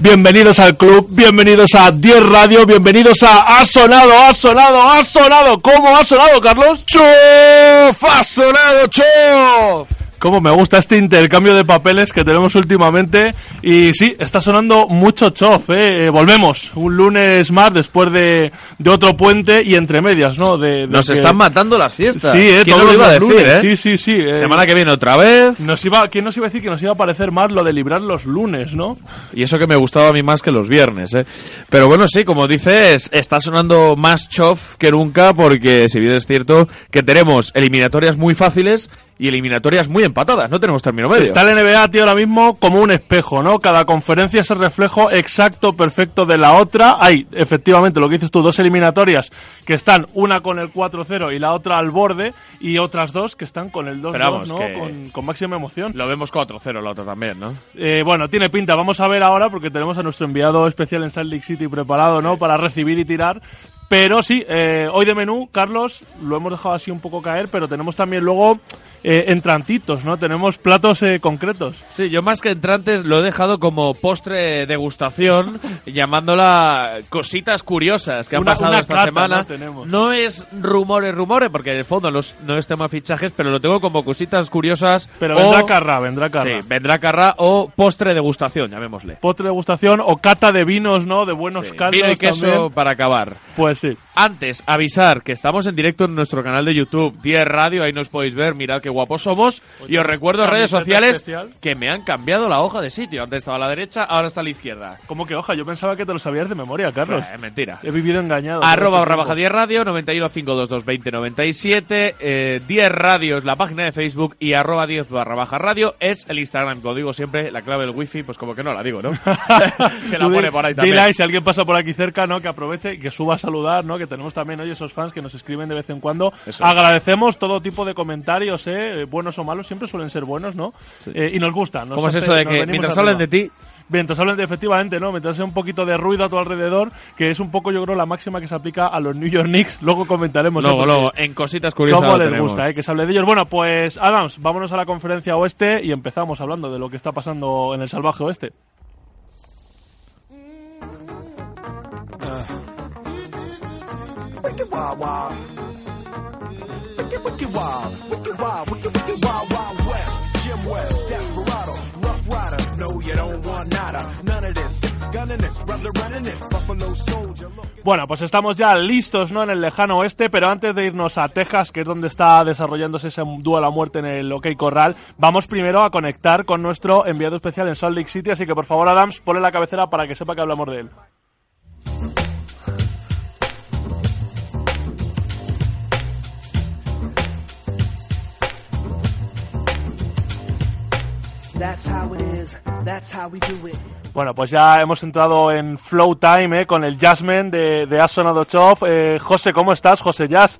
Bienvenidos al club, bienvenidos a 10 Radio, bienvenidos a Ha sonado, ha sonado, ha sonado. ¿Cómo ha sonado, Carlos? ¡Chof! ¡Ha sonado! Cómo me gusta este intercambio de papeles que tenemos últimamente. Y sí, está sonando mucho chof, ¿eh? Eh, Volvemos, un lunes más después de, de otro puente y entre medias, ¿no? De, de Nos que- están matando las fiestas. Sí, ¿eh? ¿Quién todos nos lo iba a decir, lunes. eh? Sí, sí, sí. eh, Semana que viene otra vez. Nos iba, ¿Quién nos iba a decir que nos iba a parecer más lo de librar los lunes, no? Y eso que me gustaba a mí más que los viernes, ¿eh? Pero bueno, sí, como dices, está sonando más chof que nunca porque si bien es cierto que tenemos eliminatorias muy fáciles y eliminatorias muy empatadas, no tenemos término medio. Está el NBA, tío, ahora mismo como un espejo, ¿no? Cada conferencia es el reflejo exacto, perfecto de la otra. Hay, efectivamente, lo que dices tú, dos eliminatorias que están una con el 4-0 y la otra al borde, y otras dos que están con el 2-2, Pero vamos, ¿no? con máxima emoción. Lo vemos 4-0 la otra también, ¿no? Eh, bueno, tiene pinta. Vamos a ver ahora, porque tenemos a nuestro enviado especial en Salt Lake City preparado, ¿no? Para recibir y tirar. Pero sí, eh, hoy de menú, Carlos, lo hemos dejado así un poco caer, pero tenemos también luego eh, entrantitos, ¿no? Tenemos platos eh, concretos. Sí, yo más que entrantes lo he dejado como postre degustación, llamándola cositas curiosas que han Una- pasado una esta semana. ¿no? Es rumores, rumores, porque en el fondo no es, no es tema fichajes, pero lo tengo como cositas curiosas. Pero o- vendrá carra, vendrá carra. Sí, vendrá carra o postre degustación, llamémosle. Postre degustación o cata de vinos, ¿no? De buenos Sí, caldos Vino y queso también. para acabar. Pues sí. Antes, avisar que estamos en directo en nuestro canal de YouTube, 10 Radio, ahí nos podéis ver, mirad qué guapos somos. y os recuerdo redes sociales especial. que me han cambiado la hoja de sitio. Antes estaba a la derecha, ahora está a la izquierda. ¿Cómo que hoja? Yo pensaba que te lo sabías de memoria, Carlos. Eh, mentira. He vivido engañado. Arroba todo barra este baja tiempo. 10 radio, 91 522 20 97, eh, 10 radio es la página de Facebook y arroba 10 barra baja radio es el Instagram. Como digo siempre, la clave del wifi, pues como que no la digo, ¿no? que la pone por ahí dile también. ahí si alguien pasa por aquí cerca, ¿no? Que aproveche y que suba a saludar, ¿no? Que tenemos también hoy esos fans que nos escriben de vez en cuando. Eso es. Agradecemos todo tipo de comentarios, ¿eh? Buenos o malos, siempre suelen ser buenos, ¿no? Eh, y nos gusta. nos ¿Cómo es eso de que mientras hablen de ti, Mientras hablen de, efectivamente, ¿no? Mientras hay un poquito de ruido a tu alrededor, que es un poco, yo creo, la máxima que se aplica a los New York Knicks. Luego comentaremos. ¿eh? luego, luego, en cositas curiosas Cómo les tenemos. gusta, ¿eh? Que se hable de ellos. Bueno, pues, Adams, vámonos a la conferencia oeste y empezamos hablando de lo que está pasando en el salvaje oeste. Bueno, pues estamos ya listos, ¿no? En el lejano oeste, pero antes de irnos a Texas, que es donde está desarrollándose ese dúo a muerte en el OK Corral, vamos primero a conectar con nuestro enviado especial en Salt Lake City, así que por favor, Adams, ponle la cabecera para que sepa que hablamos de él. Bueno, pues ya hemos entrado en Flow Time eh, con el Jasmine de, de Has Sonado Chof. Eh, José, ¿cómo estás, José Jazz?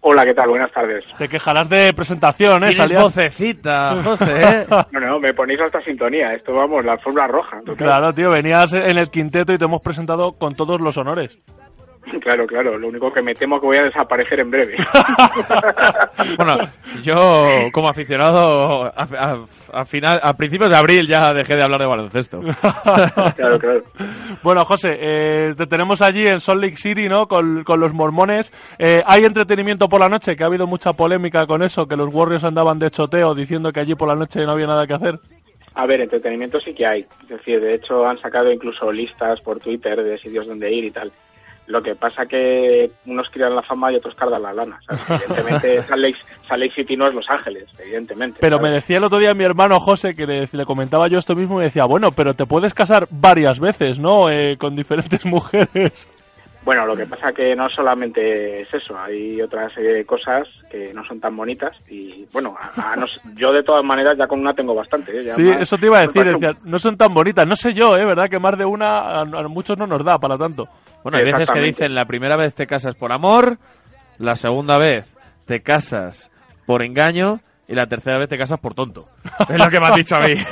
Hola, ¿qué tal? Buenas tardes. Te quejarás de presentación, ¿eh? Salías- vocecita, José, ¿eh? No, no, me ponéis hasta sintonía. Esto, vamos, la alfombra roja. total. Claro, tío, venías en el quinteto y te hemos presentado con todos los honores. Claro, claro. Lo único que me temo que voy a desaparecer en breve. Bueno, yo como aficionado a, a- a final, a principios de abril ya dejé de hablar de baloncesto. claro, claro. Bueno, José, eh, te tenemos allí en Salt Lake City, ¿no? Con, con los mormones. Eh, ¿Hay entretenimiento por la noche? Que ha habido mucha polémica con eso, que los Warriors andaban de choteo diciendo que allí por la noche no había nada que hacer. A ver, entretenimiento sí que hay. Es decir, de hecho han sacado incluso listas por Twitter de sitios donde ir y tal. Lo que pasa que unos crian la fama y otros cargan la lana. ¿sabes? Evidentemente, Salt Lake, Salt Lake City no es Los Ángeles, evidentemente. Pero me decía el otro día mi hermano José, que le, le comentaba yo esto mismo, y me decía, bueno, pero te puedes casar varias veces, ¿no? Eh, con diferentes mujeres. Bueno, lo que pasa que no solamente es eso, hay otras eh, cosas que no son tan bonitas y bueno, a- a nos- yo de todas maneras ya con una tengo bastante. ¿eh? Ya Sí, más- eso te iba a decir, decía, no son tan bonitas. No sé yo, ¿eh? ¿Verdad? Que más de una a, a muchos no nos da para tanto. Bueno, hay veces que dicen la primera vez te casas por amor, la segunda vez te casas por engaño y la tercera vez te casas por tonto. Es lo que me has dicho a mí.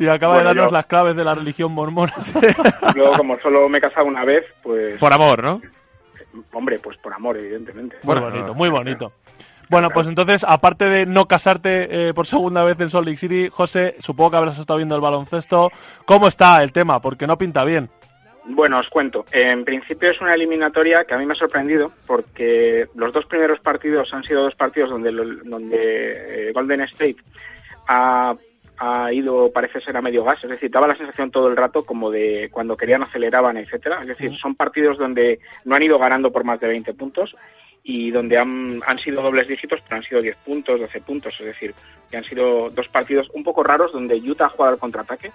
Y acaba Bueno, de darnos yo- las claves de la religión mormona. Luego, como solo me he casado una vez, pues, Por amor, ¿no? hombre, pues por amor, evidentemente. Muy Bueno, bonito, muy bonito. Bueno, pues entonces, aparte de no casarte eh, por segunda vez en Salt Lake City, José, supongo que habrás estado viendo el baloncesto. ¿Cómo está el tema? Porque no pinta bien. Bueno, os cuento. En principio es una eliminatoria que a mí me ha sorprendido porque los dos primeros partidos han sido dos partidos donde, donde eh, Golden State ha, ha ido, parece ser, a medio gas. Es decir, daba la sensación todo el rato como de cuando querían aceleraban, etcétera. Es decir, son partidos donde no han ido ganando por más de 20 puntos y donde han, han sido dobles dígitos, pero han sido 10 puntos, 12 puntos. Es decir, que han sido dos partidos un poco raros donde Utah ha jugado al contraataque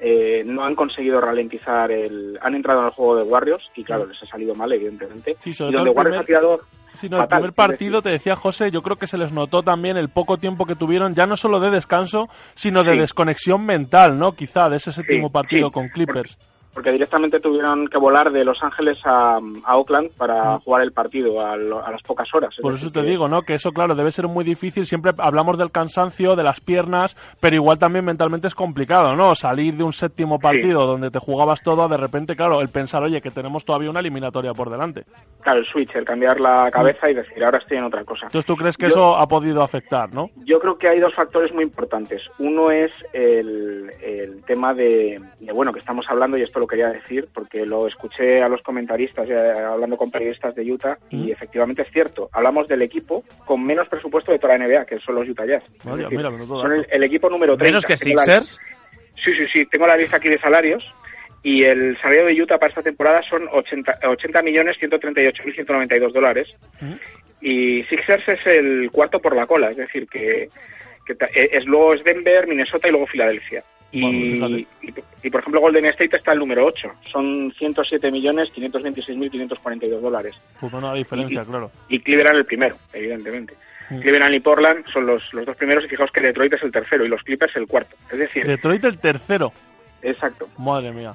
eh, no han conseguido ralentizar el... Han entrado en el juego de Warriors y claro, les ha salido mal, evidentemente. Sí, sobre y todo donde el Warriors primer- ha tirado... Sí, no, el primer partido, te decía José, yo creo que se les notó también el poco tiempo que tuvieron, ya no solo de descanso, sino de Sí. desconexión mental, ¿no? Quizá de ese séptimo Sí, partido con Clippers. Porque directamente tuvieron que volar de Los Ángeles a, a Oakland para jugar el partido a, lo- a las pocas horas. Por eso te que- digo, ¿no? Que eso, claro, debe ser muy difícil. Siempre hablamos del cansancio, de las piernas, pero igual también mentalmente es complicado, ¿no? Salir de un séptimo partido donde te jugabas todo, de repente, claro, el pensar, oye, que tenemos todavía una eliminatoria por delante. Claro, el switch, el cambiar la cabeza y decir, ahora estoy en otra cosa. Entonces, ¿tú crees que Yo- eso ha podido afectar, no? Yo creo que hay dos factores muy importantes. Uno es el, el tema de, de, bueno, que estamos hablando, y esto lo quería decir, porque lo escuché a los comentaristas, eh, hablando con periodistas de Utah, y efectivamente es cierto. Hablamos del equipo con menos presupuesto de toda la NBA, que son los Utah Jazz. Decir, mira, son el, el equipo número 30. Menos que la- Sixers. Sí, sí, sí. Tengo la lista aquí de salarios. Y el salario de Utah para esta temporada son 80, 80 millones 138 mil 192 dólares. Y Sixers es el cuarto por la cola, es decir, que, que eh, es luego es Denver, Minnesota y luego Filadelfia. Bueno, Y, fíjate. y, y, por ejemplo Golden State está el número 8, son 107 millones 526 mil 542 dólares. Pues una diferencia, Y- claro. Y Cleveland el primero, evidentemente. Mm. Cleveland y Portland son los, los dos primeros y fijaos que Detroit es el tercero y los Clippers el cuarto. Es decir, Detroit el tercero. exacto. Madre mía.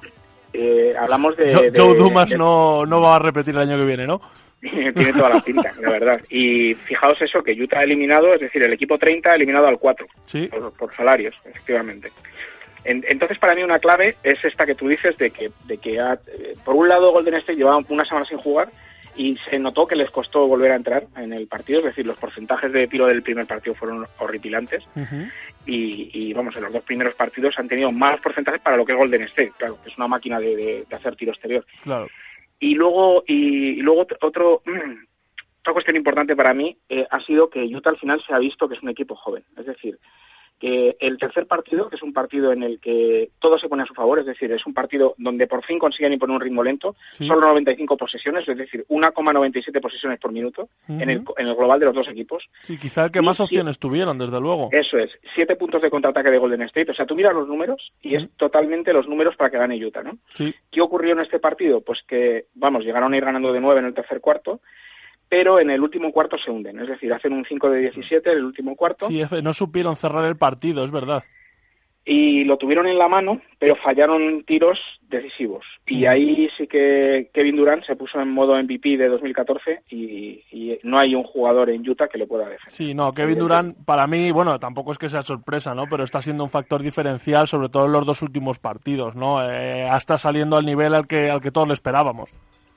Eh, hablamos de... Joe, de- Joe Dumas de- no, no va a repetir el año que viene, ¿no? Tiene toda la pinta, la verdad. Y fijaos eso, que Utah ha eliminado, es decir, el equipo 30 ha eliminado al 4 Sí. por, por salarios, efectivamente. En- entonces, para mí una clave es esta que tú dices de que, de que ha- eh, por un lado Golden State llevaba una semana sin jugar y se notó que les costó volver a entrar en el partido, es decir, los porcentajes de tiro del primer partido fueron horripilantes y, y, vamos, en los dos primeros partidos han tenido malos porcentajes para lo que es Golden State, claro, que es una máquina de, de- de hacer tiro exterior. Claro. Y luego, y, y luego ot- otro, otra cuestión importante para mí eh, ha sido que Utah al final se ha visto que es un equipo joven. Es decir, que el tercer partido, que es un partido en el que todo se pone a su favor, es decir, es un partido donde por fin consiguen imponer un ritmo lento, Sí. solo 95 posesiones, es decir, 1,97 posesiones por minuto en, el, en el global de los dos equipos. Sí, quizá el que Y más opciones tuvieron, desde luego. Eso es, siete puntos de contraataque de Golden State. O sea, tú miras los números y es totalmente los números para que gane Utah, ¿no? Sí. ¿Qué ocurrió en este partido? Pues que, vamos, llegaron a ir ganando de 9 en el tercer cuarto, pero en el último cuarto se hunden. Es decir, hacen un 5 de 17 en el último cuarto. Sí, no supieron cerrar el partido, es verdad. y lo tuvieron en la mano, pero fallaron tiros decisivos. Y ahí sí que Kevin Durant se puso en modo MVP de 2014 y, y no hay un jugador en Utah que le pueda defender. Sí, no, Kevin Durant para mí, bueno, tampoco es que sea sorpresa, ¿no? Pero está siendo un factor diferencial, sobre todo en los dos últimos partidos, ¿no? Eh, hasta saliendo al nivel al que, al que todos le esperábamos.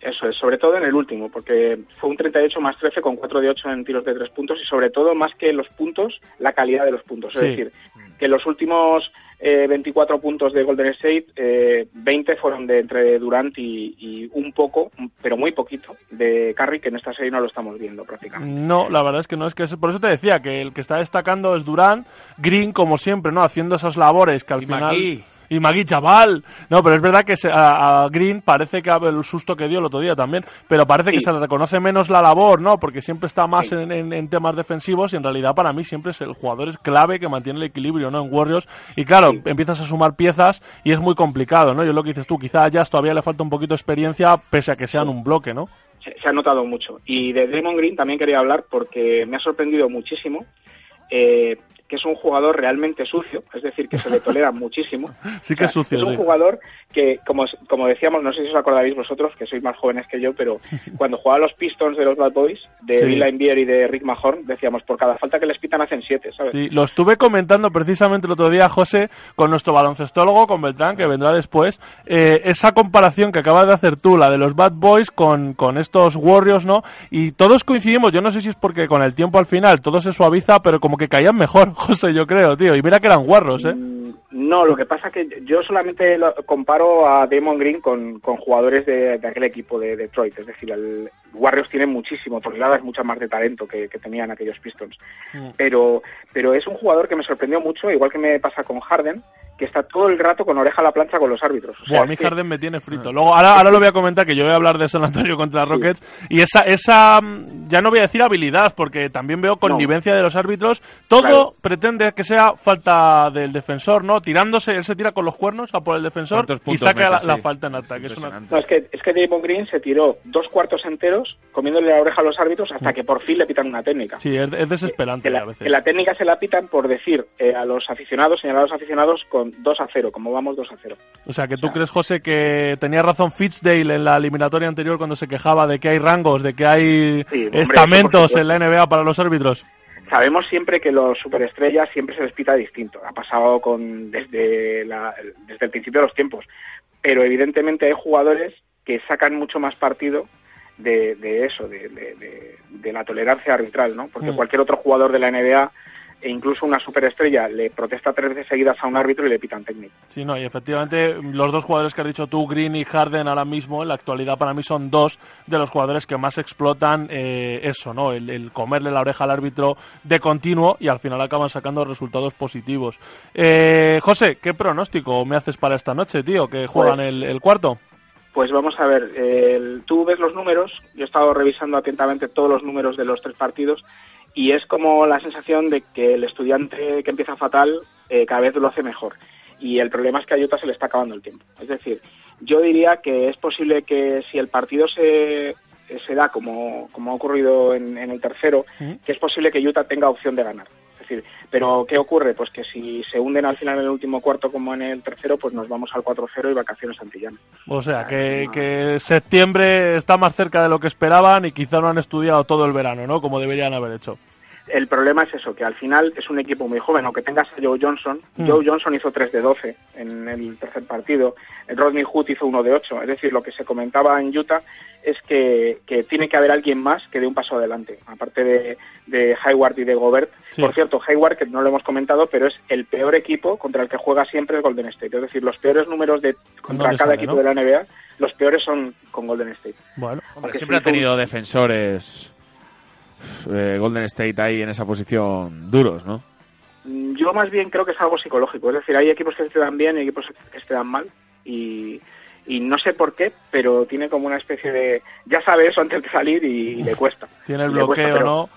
Eso es, sobre todo en el último, porque fue un 38 más 13 con 4 de 8 en tiros de 3 puntos y sobre todo más que los puntos, la calidad de los puntos. Es Sí. decir, que los últimos eh, 24 puntos de Golden State, eh, 20 fueron de entre Durant y, y un poco, pero muy poquito, de Curry, que en esta serie no lo estamos viendo prácticamente. No, la verdad es que no, es que es- por eso te decía que el que está destacando es Durant, Green como siempre, ¿no? Haciendo esas labores que al final... Y Magui, chaval. No, pero es verdad que se- a, a Green parece que el susto que dio el otro día también, pero parece que se le reconoce menos la labor, ¿no? Porque siempre está más en, en- en temas defensivos y en realidad para mí siempre es el jugador es clave que mantiene el equilibrio, ¿no? En Warriors. Y claro, empiezas a sumar piezas y es muy complicado, ¿no? Yo lo que dices tú, quizá a Jazz todavía le falta un poquito de experiencia pese a que sean un bloque, ¿no? se, se ha notado mucho. Y de Draymond Green también quería hablar porque me ha sorprendido muchísimo eh, que es un jugador realmente sucio, es decir, que se le tolera muchísimo. Sí que es sucio, Es un sí. jugador que, como, como decíamos, no sé si os acordáis vosotros, que sois más jóvenes que yo, pero cuando jugaba los Pistons de los Bad Boys, de Sí. Laimbeer y de Rick Mahorn, decíamos, por cada falta que les pitan hacen siete, ¿sabes? Sí, lo estuve comentando precisamente el otro día, José, con nuestro baloncestólogo, con Beltrán, que vendrá después. eh, esa comparación que acabas de hacer tú, la de los Bad Boys con, con estos Warriors, ¿no? Y todos coincidimos, yo no sé si es porque con el tiempo al final todo se suaviza, pero como que caían mejor, José, yo creo, tío. Y mira que eran guarros, ¿eh? No, lo que pasa que yo solamente lo- comparo a Damon Green con, con jugadores de, de aquel equipo de Detroit. Es decir, el Warriors tiene muchísimo toneladas, mucha más de talento que, que tenían aquellos Pistons. Pero, pero es un jugador que me sorprendió mucho, igual que me pasa con Harden, que está todo el rato con oreja a la plancha con los árbitros. O sea, Buah, a mí que- Harden me tiene frito. Luego, ahora, ahora lo voy a comentar, que yo voy a hablar de San Antonio contra Rockets. Y esa, esa, mm, ya no voy a decir habilidad, porque también veo connivencia de los árbitros. Todo Claro. pretende que sea falta del defensor, ¿no? Tirándose, él se tira con los cuernos a por el defensor ¿Cuántos y saca la, falta en ataque. Es una- Impresionante. No, es que, es que Damon Green se tiró dos cuartos enteros comiéndole la oreja a los árbitros hasta que por fin le pitan una técnica. Sí, es, es desesperante que la, a veces. que la técnica se la pitan por decir eh, a los aficionados, señalar a los aficionados con 2 a 0, como vamos 2 a 0. O sea, que tú crees, José, que tenía razón Fitzdale en la eliminatoria anterior cuando se quejaba de que hay rangos, de que hay Sí, hombre, estamentos en la NBA para los árbitros. Sabemos siempre que los superestrellas siempre se les pita distinto. Ha pasado con desde, la- desde el principio de los tiempos. Pero evidentemente hay jugadores que sacan mucho más partido de, de eso, de, de- de- de la tolerancia arbitral, ¿no? Porque Mm. cualquier otro jugador de la NBA e incluso una superestrella le protesta tres veces seguidas a un árbitro y le pitan técnico. Sí, no, y efectivamente los dos jugadores que has dicho tú, Green y Harden, ahora mismo en la actualidad para mí son dos de los jugadores que más explotan eh, eso, ¿no? El, el comerle la oreja al árbitro de continuo y al final acaban sacando resultados positivos. Eh, José, ¿qué pronóstico me haces para esta noche, tío? Que juegan Pues- el, el cuarto. Pues vamos a ver, tú ves los números, yo he estado revisando atentamente todos los números de los tres partidos y es como la sensación de que el estudiante que empieza fatal eh, cada vez lo hace mejor. Y el problema es que a Utah se le está acabando el tiempo. Es decir, yo diría que es posible que si el partido se, se da como, como ha ocurrido en, en el tercero, que es posible que Utah tenga opción de ganar. Decir, pero ¿qué ocurre? Pues que si se hunden al final en el último cuarto como en el tercero, pues nos vamos al 4-0 y vacaciones antillanas. O sea, que, que septiembre está más cerca de lo que esperaban y quizá no han estudiado todo el verano, ¿no? Como deberían haber hecho. El problema es eso, que al final es un equipo muy joven, aunque tengas a Joe Johnson. Mm. Joe Johnson hizo 3 de 12 en el tercer partido, Rodney Hood hizo 1 de 8. Es decir, lo que se comentaba en Utah es que, que tiene que haber alguien más que dé un paso adelante, aparte de, de Hayward y de Gobert. Sí. Por cierto, Hayward, que no lo hemos comentado, pero es el peor equipo contra el que juega siempre el Golden State. Es decir, los peores números de contra cada sale, equipo no? de la NBA, los peores son con Golden State. Bueno, Hombre, siempre sí ha tenido defensores eh, Golden State ahí en esa posición duros, ¿no? Mm, Yo más bien creo que es algo psicológico, es decir, hay equipos que se te dan bien y equipos que se te dan mal y, y no sé por qué, pero tiene como una especie de... ya sabe eso antes de salir y, le cuesta. tiene el cuesta, bloqueo, pero- ¿no?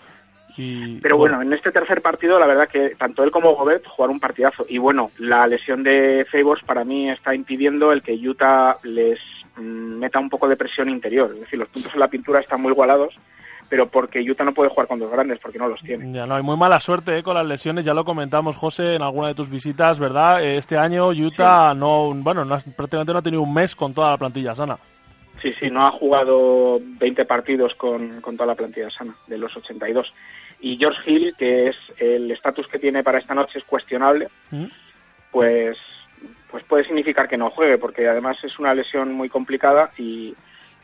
Y, Pero bueno, en este tercer partido la verdad que tanto él como Gobert jugaron un partidazo y bueno, la lesión de Favors para mí está impidiendo el que Utah les mm, meta un poco de presión interior, es decir, los puntos en la pintura están muy igualados, pero porque Utah no puede jugar con dos grandes, porque no los tiene. Ya no, hay muy mala suerte eh, con las lesiones, ya lo comentamos, José, en alguna de tus visitas, ¿verdad? Eh, Este año Utah no, bueno, no, prácticamente no ha tenido un mes con toda la plantilla sana. Sí, sí, no ha jugado 20 partidos con, con toda la plantilla sana, de los 82. Y George Hill, que es el estatus que tiene para esta noche es cuestionable, ¿Mm? pues pues puede significar que no juegue, porque además es una lesión muy complicada y,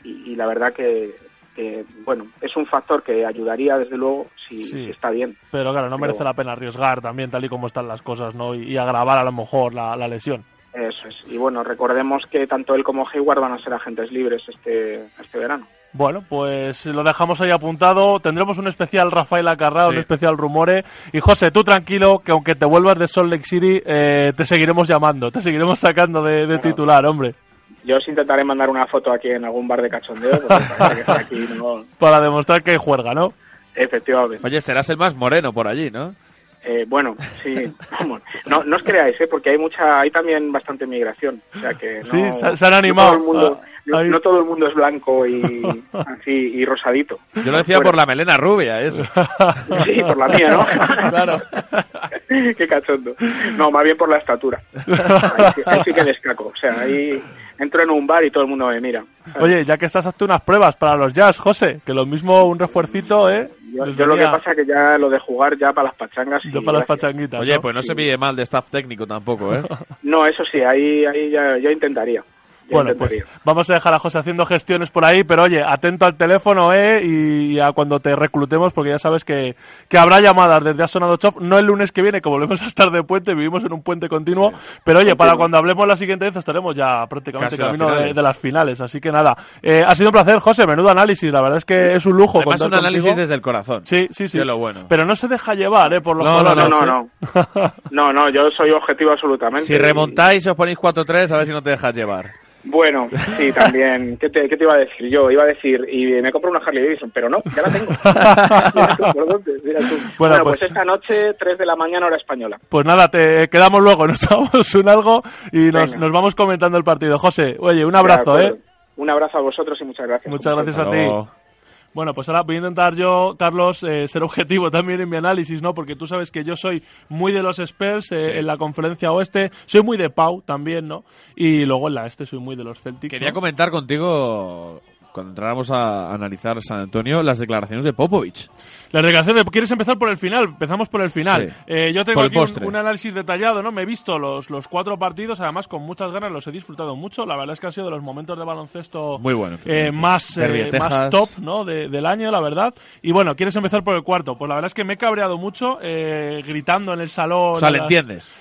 y- y la verdad que, que, bueno, es un factor que ayudaría desde luego si, Sí. si está bien. Pero claro, no Pero- merece la pena arriesgar también, tal y como están las cosas, ¿no? Y, y agravar a lo mejor la, la lesión. Eso es. Y bueno, recordemos que tanto él como Hayward van a ser agentes libres este, este verano. Bueno, pues lo dejamos ahí apuntado. Tendremos un especial Rafael Acarrao, Sí. un especial Rumore. Y José, tú tranquilo, que aunque te vuelvas de Salt Lake City, eh, te seguiremos llamando, te seguiremos sacando de, de Bueno. titular, hombre. Yo os intentaré mandar una foto aquí en algún bar de cachondeo, porque parece que está aquí, ¿no? Para demostrar que juerga, ¿no? Efectivamente. Oye, serás el más moreno por allí, ¿no? Eh, bueno, sí, vamos. No, no os creáis, ¿eh? porque hay mucha, hay también bastante migración. O sea que no, Sí, se- se han no animado. todo el mundo, Ah, no, todo el mundo es blanco y así y rosadito. Yo lo decía Bueno, por la melena rubia, eso. Sí, por la mía, ¿no? Claro. Qué cachondo. No, más bien por la estatura. Ahí, sí- ahí sí que destaco. O sea, ahí entro en un bar y todo el mundo me mira. Oye, ya que estás, hazte unas pruebas para los jazz, José, que lo mismo un refuercito, ¿eh? Yo, yo lo que pasa es que ya lo de jugar ya para las pachangas. y yo para las pachanguitas. Oye, ¿no? pues no se pide mal de staff técnico tampoco, ¿eh? No, eso sí, ahí, ahí ya, ya intentaría. Bueno, pues vamos a dejar a José haciendo gestiones por ahí, pero oye, atento al teléfono, ¿eh? Y a cuando te reclutemos, porque ya sabes que, que habrá llamadas desde Ha Sonado Chof, no el lunes que viene, que volvemos a estar de puente, vivimos en un puente continuo, pero oye, para cuando hablemos la siguiente vez estaremos ya prácticamente Casi las camino de, las finales, así que nada. Eh, ha sido un placer, José, menudo análisis, la verdad es que es un lujo. Además, un análisis contigo. desde el corazón. Sí, sí, sí. Lo bueno. Pero no se deja llevar, ¿eh? Por los No, no, colores, No, ¿eh? no, no. No, no, yo soy objetivo absolutamente. Si remontáis y os ponéis 4-3, a ver si no te dejas llevar. Bueno, sí, también. ¿Qué te, ¿Qué te iba a decir yo? Iba a decir, y me compro una Harley Davidson, pero no, ya la tengo. Mira tú, ¿por dónde? Mira tú. Bueno, Bueno, pues- pues... esta noche, 3 de la mañana, hora española. Pues nada, te quedamos luego, nos damos un algo y nos, nos vamos comentando el partido. José, oye, un abrazo. ¿eh? Un abrazo a vosotros y muchas gracias. Muchas gracias a ti. Bueno, pues ahora voy a intentar yo, Carlos, eh, ser objetivo también en mi análisis, ¿no? Porque tú sabes que yo soy muy de los Spurs eh, Sí. en la conferencia oeste, soy muy de Pau también, ¿no? Y luego en la este soy muy de los Celtics. Quería ¿no? comentar contigo, cuando entráramos a analizar San Antonio, las declaraciones de Popovich. Las declaraciones, ¿quieres empezar por el final? Empezamos por el final. Sí. Eh, yo tengo aquí un, análisis detallado, ¿no? Me he visto los, los cuatro partidos, además con muchas ganas, los he disfrutado mucho. La verdad es que han sido de los momentos de baloncesto Muy bueno. eh, más, Derby eh, más top ¿no? De- del año, la verdad. Y bueno, ¿quieres empezar por el cuarto? Pues la verdad es que me he cabreado mucho, eh, gritando en el salón. O sea, a ¿le las- entiendes?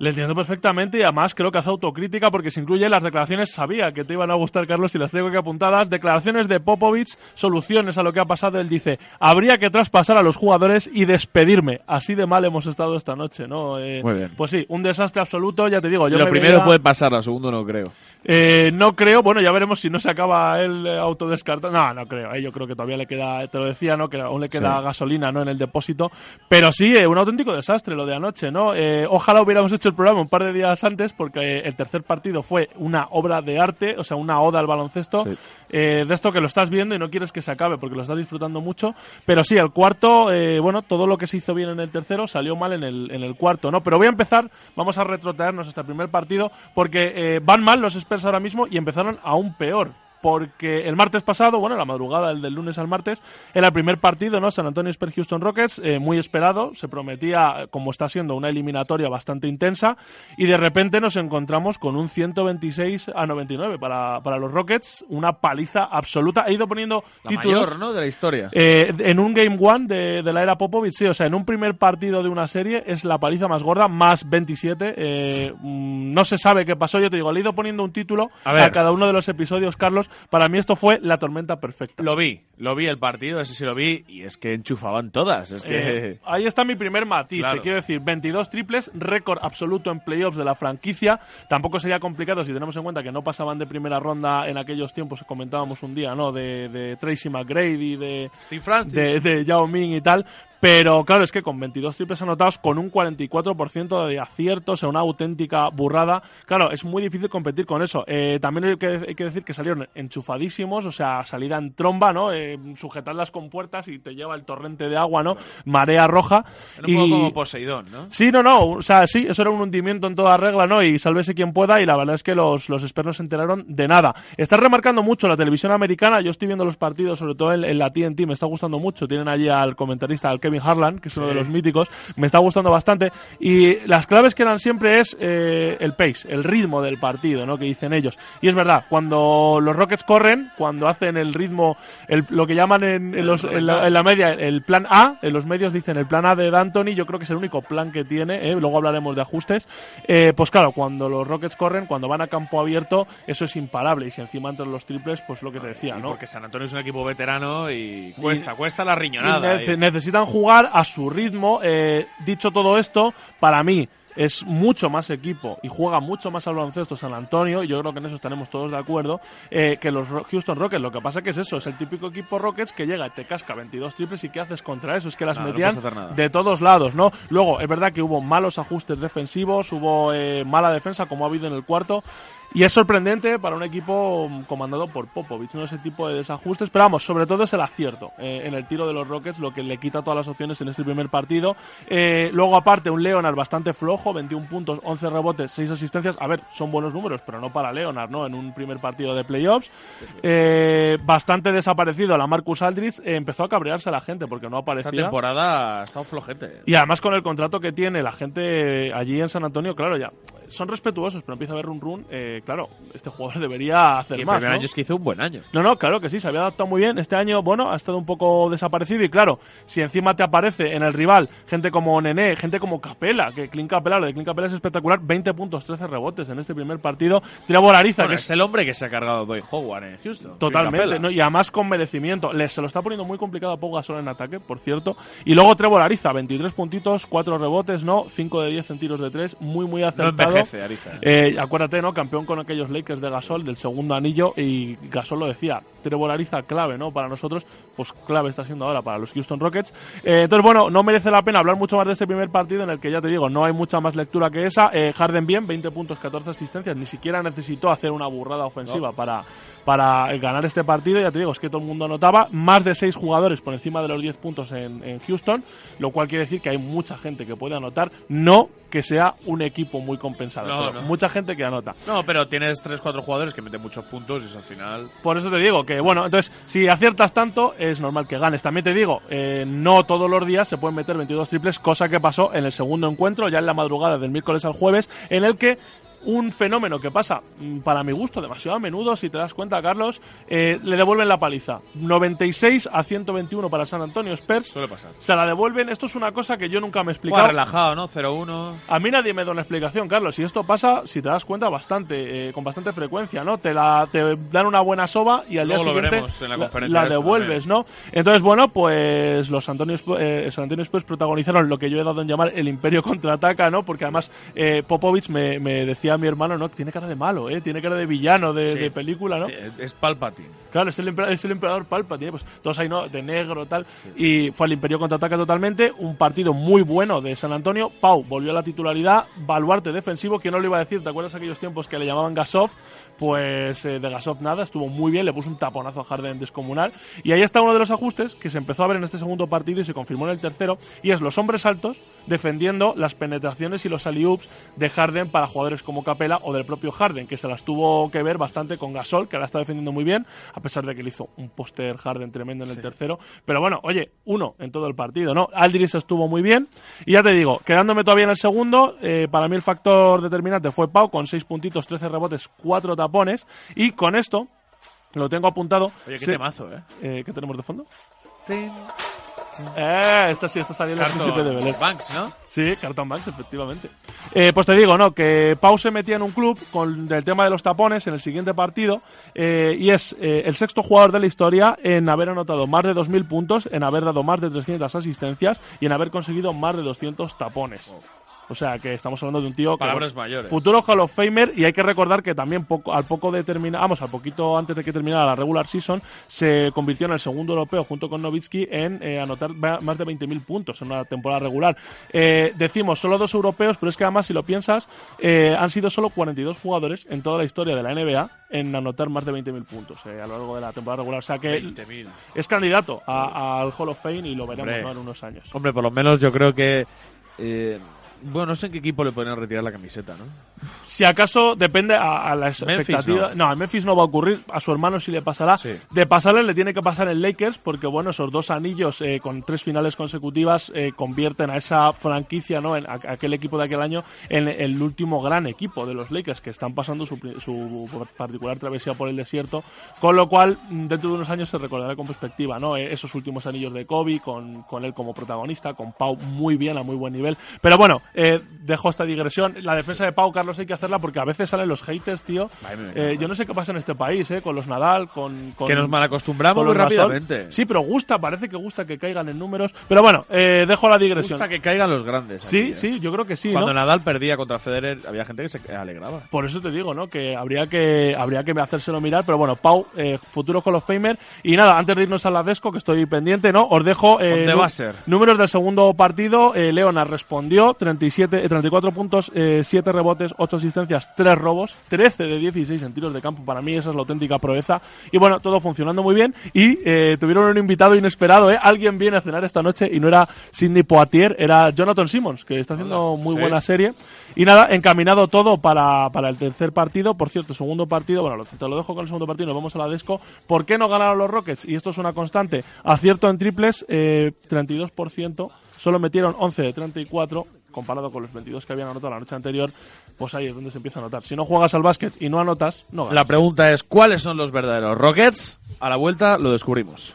Le entiendo perfectamente y además creo que hace autocrítica porque se incluye las declaraciones, sabía que te iban a gustar, Carlos, y las tengo aquí apuntadas. Declaraciones de Popovich, soluciones a lo que ha pasado. Él dice, habría que traspasar a los jugadores y despedirme. Así de mal hemos estado esta noche, ¿no? Eh, Muy bien. Pues sí, un desastre absoluto, ya te digo. Yo lo me primero veía- puede pasar, lo segundo no creo. eh, no creo, bueno, ya veremos si no se acaba el eh, autodescartado. No, no creo, eh, yo creo que todavía le queda, te lo decía, ¿no? Que aún le queda Sí. gasolina, ¿no? En el depósito. Pero sí, eh, un auténtico desastre lo de anoche, ¿no? Ojalá hubiéramos hecho el programa un par de días antes, porque eh, el tercer partido fue una obra de arte, o sea, una oda al baloncesto, Sí. eh, de esto que lo estás viendo y no quieres que se acabe, porque lo estás disfrutando mucho. Pero sí, el cuarto, eh, bueno, todo lo que se hizo bien en el tercero salió mal en el, en el cuarto, ¿no? Pero voy a empezar, vamos a retrotraernos hasta el primer partido, porque eh, van mal los Spurs ahora mismo y empezaron aún peor. Porque el martes pasado, bueno, la madrugada del, del lunes al martes, era el primer partido, ¿no? San Antonio Spurs Houston Rockets, eh, muy esperado, se prometía, como está siendo, una eliminatoria bastante intensa, y de repente nos encontramos con un 126 a 99 para, para los Rockets, una paliza absoluta. He ido poniendo La títulos. mayor, ¿no? De la historia. Eh, en un Game One de, de la era Popovich, sí, o sea, en un primer partido de una serie es la paliza más gorda, más 27. eh, mm, no se sabe qué pasó, yo te digo, le he ido poniendo un título A cada uno de los episodios, Carlos. Para mí esto fue la tormenta perfecta. Lo vi, lo vi el partido, ese sí lo vi, y es que enchufaban todas. Es que. Eh, ahí está mi primer matiz. Claro. Te quiero decir, 22 triples, récord absoluto en playoffs de la franquicia. Tampoco sería complicado si tenemos en cuenta que no pasaban de primera ronda en aquellos tiempos, comentábamos un día, ¿no? De, de Tracy McGrady, de, Steve Francis. de, de Yao Ming y tal. Pero claro, es que con 22 triples anotados, con un 44% de aciertos, una auténtica burrada, claro, es muy difícil competir con eso. Eh, también hay que, hay que decir que salieron enchufadísimos, o sea, salida en tromba, ¿no? Eh, sujetar las compuertas y te lleva el torrente de agua, ¿no? Marea roja. Era un poco como Poseidón, ¿no? Sí, no, no, o sea, sí, eso era un hundimiento en toda regla, ¿no? Y sálvese quien pueda, y la verdad es que los, los expertos se enteraron de nada. Está remarcando mucho la televisión americana, yo estoy viendo los partidos, sobre todo en, en la TNT, me está gustando mucho. Tienen allí al comentarista, al Kevin Harlan, que es uno de los míticos, me está gustando bastante. Y las claves que dan siempre es eh, el pace, el ritmo del partido, ¿no? Que dicen ellos. Y es verdad, cuando los Rockets corren, cuando hacen el ritmo, el- lo que llaman en, en los- en la, en la media el plan A, en los medios dicen el plan A de D'Antoni, yo creo que es el único plan que tiene, ¿eh? luego hablaremos de ajustes. Eh, pues claro, cuando los Rockets corren, cuando van a campo abierto, eso es imparable. Y si encima entran los triples, pues lo que te decía, Y ¿no? Porque San Antonio es un equipo veterano y cuesta, cuesta la riñonada. Nece- y- necesitan jugar a su ritmo. Eh, dicho todo esto, para mí es mucho más equipo y juega mucho más al baloncesto San Antonio, y yo creo que en eso estaremos todos de acuerdo, eh, que los Houston Rockets. Lo que pasa que es eso, es el típico equipo Rockets que llega y te casca 22 triples y ¿qué haces contra eso? Es que las Nada, metían de todos lados, ¿no? Luego, es verdad que hubo malos ajustes defensivos, hubo eh, mala defensa como ha habido en el cuarto. Y es sorprendente para un equipo comandado por Popovich, ¿no? Ese tipo de desajustes. Pero vamos, sobre todo es el acierto eh, en el tiro de los Rockets, lo que le quita todas las opciones en este primer partido. Eh, luego, aparte, un Leonard bastante flojo, 21 puntos, 11 rebotes, 6 asistencias. A ver, son buenos números, pero no para Leonard, ¿no? En un primer partido de playoffs. Eh, bastante desaparecido la Marcus Aldridge. eh, empezó a cabrearse a la gente porque no Esta aparecía. temporada ha estado flojete. Y además con el contrato que tiene la gente allí en San Antonio, claro, ya son respetuosos, pero empieza a haber un run. eh, claro, este jugador debería hacer Y el más. primer ¿no? año es que hizo un buen año. No, no, claro que sí, se había adaptado muy bien. Este año, bueno, ha estado un poco desaparecido y claro, si encima te aparece en el rival gente como Nené, gente como Capela, que Clint Capela, lo de Clint Capela es espectacular, 20 puntos, 13 rebotes en este primer partido. Trevor Ariza, Bueno, que es es el hombre que se ha cargado Dwight Howard en Houston. Totalmente. ¿no? y además con merecimiento. Le, se lo está poniendo muy complicado a Pau Gasol en ataque, por cierto. Y luego Trevor Ariza, 23 puntitos, 4 rebotes, ¿no? 5 de 10 en tiros de 3, muy, muy acertado. envejece, Ariza. Eh, acuérdate, ¿no? Campeón con aquellos Lakers de Gasol, del segundo anillo, y Gasol lo decía, Trevor Ariza clave, ¿no? Para nosotros, pues clave está siendo ahora para los Houston Rockets. Eh, entonces, bueno, no merece la pena hablar mucho más de este primer partido en el que ya te digo, no hay mucha más lectura que esa. Eh, Harden bien, 20 puntos, 14 asistencias, ni siquiera necesitó hacer una burrada ofensiva para, para ganar este partido. Ya te digo, es que todo el mundo anotaba más de 6 jugadores por encima de los 10 puntos en, en Houston, lo cual quiere decir que hay mucha gente que puede anotar, no que sea un equipo muy compensado, No, pero no. mucha gente que anota. No, pero tienes 3-4 jugadores que meten muchos puntos y eso al final. Por eso te digo que, bueno, entonces, si aciertas tanto, es normal que ganes. También te digo, eh, no todos los días se pueden meter 22 triples, cosa que pasó en el segundo encuentro, ya en la madrugada del miércoles al jueves, en el que un fenómeno que pasa, mm, para mi gusto, demasiado a menudo, si te das cuenta, Carlos, eh, le devuelven la paliza. 96 a 121 para San Antonio Spurs. Suele pasar. Se la devuelven. Esto es una cosa que yo nunca me he explicado. relajado, ¿no? 0-1. A mí nadie me da una explicación, Carlos. Y esto pasa, si te das cuenta, bastante, eh, con bastante frecuencia, ¿no? Te, la, te dan una buena soba y al Luego día siguiente en la devuelves, ¿no? Entonces, bueno, pues los Antonio, eh, San Antonio Spurs protagonizaron lo que yo he dado en llamar el Imperio contraataca, ¿no? Porque además eh, Popovich me, me decía mi hermano, ¿no? Tiene cara de malo, ¿eh? Tiene cara de villano de, Sí. de película, ¿no? Sí, Es Palpatine. Claro, es el, emperador, es el emperador Palpatine, pues todos ahí, ¿no? De negro, tal. Y fue al Imperio contraataca totalmente. Un partido muy bueno de San Antonio. Pau volvió a la titularidad. Baluarte defensivo, que no lo iba a decir. ¿Te acuerdas aquellos tiempos que le llamaban Gasov? Pues eh, de Gasov nada, estuvo muy bien. Le puso un taponazo a Harden descomunal. Y ahí está uno de los ajustes que se empezó a ver en este segundo partido y se confirmó en el tercero. Y es los hombres altos defendiendo las penetraciones y los alley-oops de Harden para jugadores como Capela o del propio Harden, que se las tuvo que ver bastante con Gasol, que ahora está defendiendo muy bien, a pesar de que le hizo un póster Harden tremendo en el tercero. Pero bueno, oye, uno en todo el partido, ¿no? Aldridge estuvo muy bien. Y ya te digo, quedándome todavía en el segundo, eh, para mí el factor determinante fue Pau, con 6 puntitos, 13 rebotes, 4 tapones. Y con esto, lo tengo apuntado. Oye, qué se- temazo, ¿eh? eh, ¿Qué tenemos de fondo? Eh, esta sí, esta salió en el príncipe de Bel Air. Banks, ¿no? Sí, Carton Banks, efectivamente. Eh, pues te digo, ¿no? Que Pau se metía en un club con el tema de los tapones en el siguiente partido eh, y es eh, el sexto jugador de la historia en haber anotado más de 2.000 puntos, en haber dado más de 300 asistencias y en haber conseguido más de 200 tapones. O sea, que estamos hablando de un tío que... Palabras mayores. Futuro Hall of Famer y hay que recordar que también poco, al poco de terminar, vamos, al poquito antes de que terminara la regular season, se convirtió en el segundo europeo junto con Novitsky en eh, anotar más de 20.000 puntos en una temporada regular. Eh, decimos solo dos europeos, pero es que además si lo piensas, eh, han sido solo 42 jugadores en toda la historia de la NBA en anotar más de 20.000 puntos eh, a lo largo de la temporada regular. O sea que 20.000. es candidato al Hall of Fame y lo veremos en unos años. Hombre, por lo menos yo creo que. eh, bueno, no sé en qué equipo le podrían retirar la camiseta, ¿no? Si acaso depende a, a la expectativa. No. a Memphis no va a ocurrir. A su hermano sí le pasará. Sí. De pasarle le tiene que pasar en Lakers porque bueno, esos dos anillos eh, con tres finales consecutivas eh, convierten a esa franquicia, ¿no? En a- aquel equipo de aquel año en el último gran equipo de los Lakers que están pasando su, su particular travesía por el desierto, con lo cual mm, dentro de unos años se recordará con perspectiva, ¿no? Eh, esos últimos anillos de Kobe con, con él como protagonista, con Pau muy bien a muy buen nivel. Pero bueno, eh, dejo esta digresión. La defensa de Pau, Carlos, hay que hacerla porque a veces salen los haters, tío. Eh, yo no sé qué pasa en este país, ¿eh? Con los Nadal, con... con Que nos malacostumbramos muy rápidamente. Sí, pero gusta, parece que gusta que caigan en números. Pero bueno, eh, dejo la digresión. gusta que caigan los grandes. Sí, aquí, ¿eh? sí, yo creo que sí, Cuando ¿no? Nadal perdía contra Federer, había gente que se alegraba. Por eso te digo, ¿no? Que habría que habría que hacérselo mirar, pero bueno, Pau, eh, futuro Hall of Famer. Y nada, antes de irnos a la Desco, que estoy pendiente, ¿no? Os dejo eh, ¿Dónde va a ser? números del segundo partido. Eh, Leonard respondió, 37, eh, 34 puntos, eh, 7 rebotes, 8 asistencias, 3 robos, 13 de 16 en tiros de campo. Para mí esa es la auténtica proeza. Y bueno, todo funcionando muy bien. Y eh, tuvieron un invitado inesperado, ¿eh? Alguien viene a cenar esta noche y no era Sidney Poitier, era Jonathan Simmons, que está haciendo muy Sí. buena serie. Y nada, encaminado todo para, para el tercer partido. Por cierto, segundo partido, bueno, te lo dejo con el segundo partido, nos vamos a la Desco. ¿Por qué no ganaron los Rockets? Y esto es una constante. Acierto en triples, eh, 32%. Solo metieron 11 de 34, comparado con los 22 que habían anotado la noche anterior. Pues ahí es donde se empieza a notar. Si no juegas al básquet y no anotas, no ganas. La pregunta es, ¿cuáles son los verdaderos Rockets? A la vuelta lo descubrimos.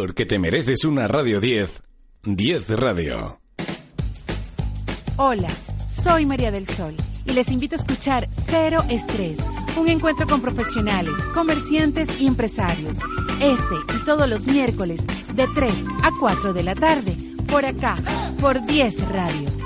Porque te mereces una Radio 10. 10 Radio. Hola, soy María del Sol y les invito a escuchar Cero Estrés, un encuentro con profesionales, comerciantes y empresarios. Este y todos los miércoles de 3 a 4 de la tarde, por acá, por 10 Radio.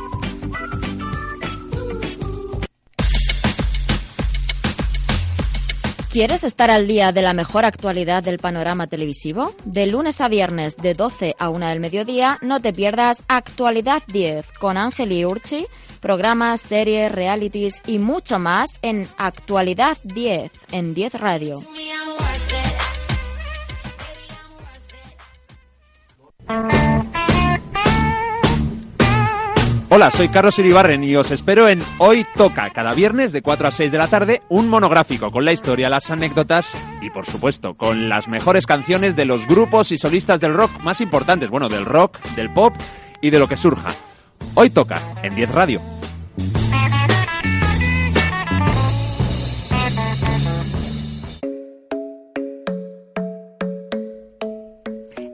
¿Quieres estar al día de la mejor actualidad del panorama televisivo? De lunes a viernes de 12 a 1 del mediodía no te pierdas Actualidad 10 con Ángel y Urchi, programas, series, realities y mucho más en Actualidad 10 en 10 Radio. Hola, soy Carlos Iribarren y os espero en Hoy Toca, cada viernes de 4 a 6 de la tarde, un monográfico con la historia, las anécdotas y, por supuesto, con las mejores canciones de los grupos y solistas del rock más importantes, bueno, del rock, del pop y de lo que surja. Hoy Toca, en 10 Radio.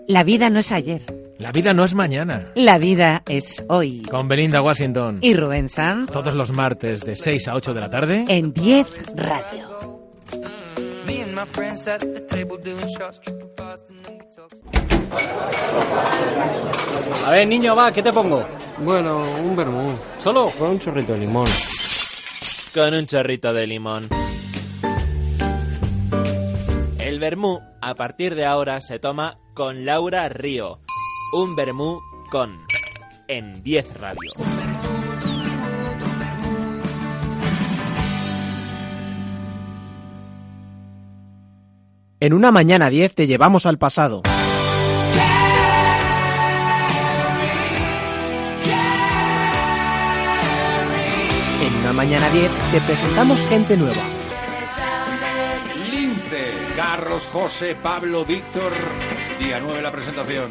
La vida no es ayer. La vida no es mañana. La vida es hoy. Con Belinda Washington. Y Rubén Sanz. Todos los martes de 6 a 8 de la tarde. En 10 Radio. A ver, niño, va, ¿qué te pongo? Bueno, un vermú. ¿Solo? Con un chorrito de limón. Con un chorrito de limón. El vermú, a partir de ahora, se toma con Laura Río. Un vermú con en 10 Radio. En una mañana 10 te llevamos al pasado. En una mañana 10 te presentamos gente nueva. Lince, Carlos, José, Pablo, Víctor, día 9 la presentación.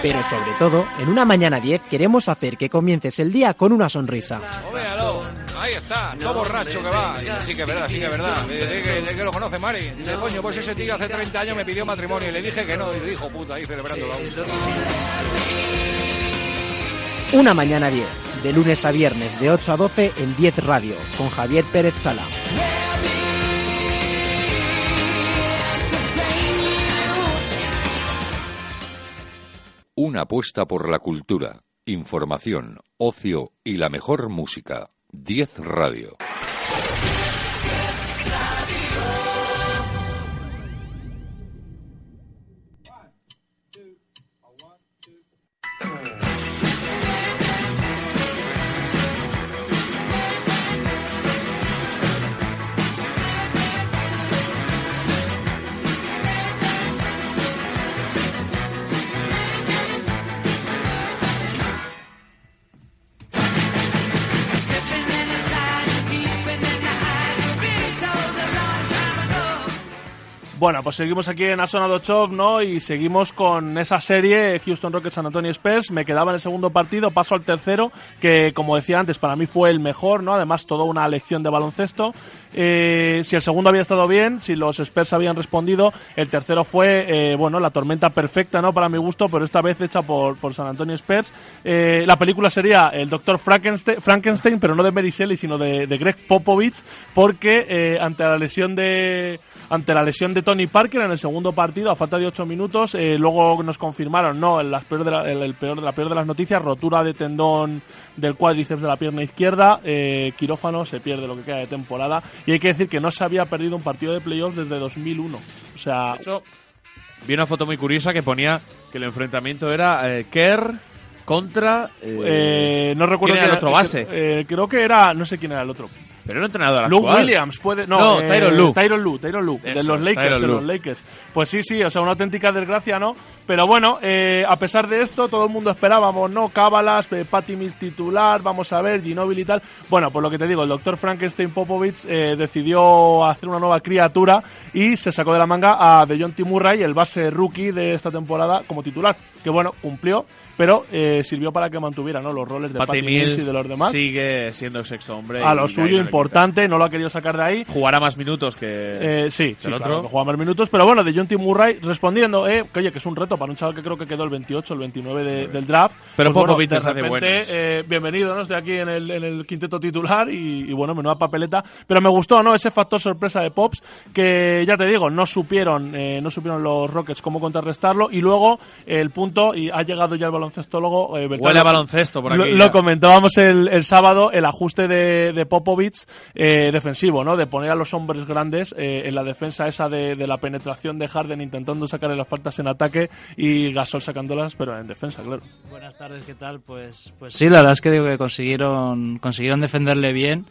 Pero sobre todo, en una mañana 10 queremos hacer que comiences el día con una sonrisa. Véalo. Ahí está, todo borracho que va. Sí que es verdad, sí que es verdad. De, de que, de que lo conoce Mari. Dice, coño, pues ese tío hace 30 años me pidió matrimonio y le dije que no. Y dijo, puta, ahí celebrándolo. Una mañana 10, de lunes a viernes de 8 a 12 en 10 Radio, con Javier Pérez Sala. Una apuesta por la cultura, información, ocio y la mejor música. 10 Radio. Bueno, pues seguimos aquí en Asonado Chov, ¿no? Y seguimos con esa serie Houston Rockets San Antonio Spurs. Me quedaba en el segundo partido, paso al tercero, que como decía antes, para mí fue el mejor, ¿no? Además, toda una lección de baloncesto. Eh, si el segundo había estado bien, si los Spurs habían respondido, el tercero fue, eh, bueno, la tormenta perfecta, ¿no? Para mi gusto, pero esta vez hecha por, San Antonio Spurs. Eh, la película sería el Doctor Frankenstein, Frankenstein, pero no de Mary Shelley, sino de, Greg Popovich, porque eh, ante la lesión de ante la lesión de Tony Parker en el segundo partido, a falta de 8 minutos, luego nos confirmaron, no, las peor de el, el la peor de las noticias, rotura de tendón del cuádriceps de la pierna izquierda, eh, quirófano, se pierde lo que queda de temporada, y hay que decir que no se había perdido un partido de playoffs desde 2001. O sea, Vi una foto muy curiosa que ponía que el enfrentamiento era eh, Kerr contra. eh, no recuerdo quién era el otro base. eh, creo que era, no sé quién era el otro. Pero un entrenador Luke actual. Williams puede no, No, eh, Tyron Lue. Tyron Lue, Tyron Lue, de Eso los es, Lakers, de los Lakers. Pues sí, sí, o sea, una auténtica desgracia, ¿no? Pero bueno, eh, a pesar de esto, todo el mundo esperábamos, ¿no? Cábalas, eh, Patty Mills titular, vamos a ver, Ginobili y tal. Bueno, pues lo que te digo, el doctor Frankenstein Popovich eh, decidió hacer una nueva criatura y se sacó de la manga a DeJounte Murray, el base rookie de esta temporada, como titular. Que bueno, cumplió, pero eh, sirvió para que mantuviera, ¿no? Los roles de Patty Patty Mills y de los demás. sigue siendo el sexto hombre. A lo suyo importante, no lo ha querido sacar de ahí. Jugará más minutos que. Eh, sí, sí el claro, otro. que juega más minutos. Pero bueno, de John T. Murray respondiendo, eh, que oye, que es un reto para un chaval que creo que quedó el 28, el 29 de- del draft. Pero Pues Popovich de les hace repente, eh, bienvenido, ¿no? Estoy aquí en el, en el quinteto titular y, y bueno, menuda papeleta. Pero me gustó, ¿no? Ese factor sorpresa de Pops que ya te digo, no supieron, eh, no supieron los Rockets cómo contrarrestarlo. Y luego el punto, y ha llegado ya el baloncestólogo. Eh, Beltrán, Huele a lo- baloncesto por lo- aquí Lo, ya. comentábamos el, el sábado, el ajuste de, de Popovich eh, defensivo, ¿no? De poner a los hombres grandes eh, en la defensa esa de, de la penetración de Harden intentando sacarle las faltas en ataque y Gasol sacándolas, pero en defensa, claro. Buenas tardes, ¿qué tal? Pues, pues sí, la verdad es que digo que consiguieron, consiguieron defenderle bien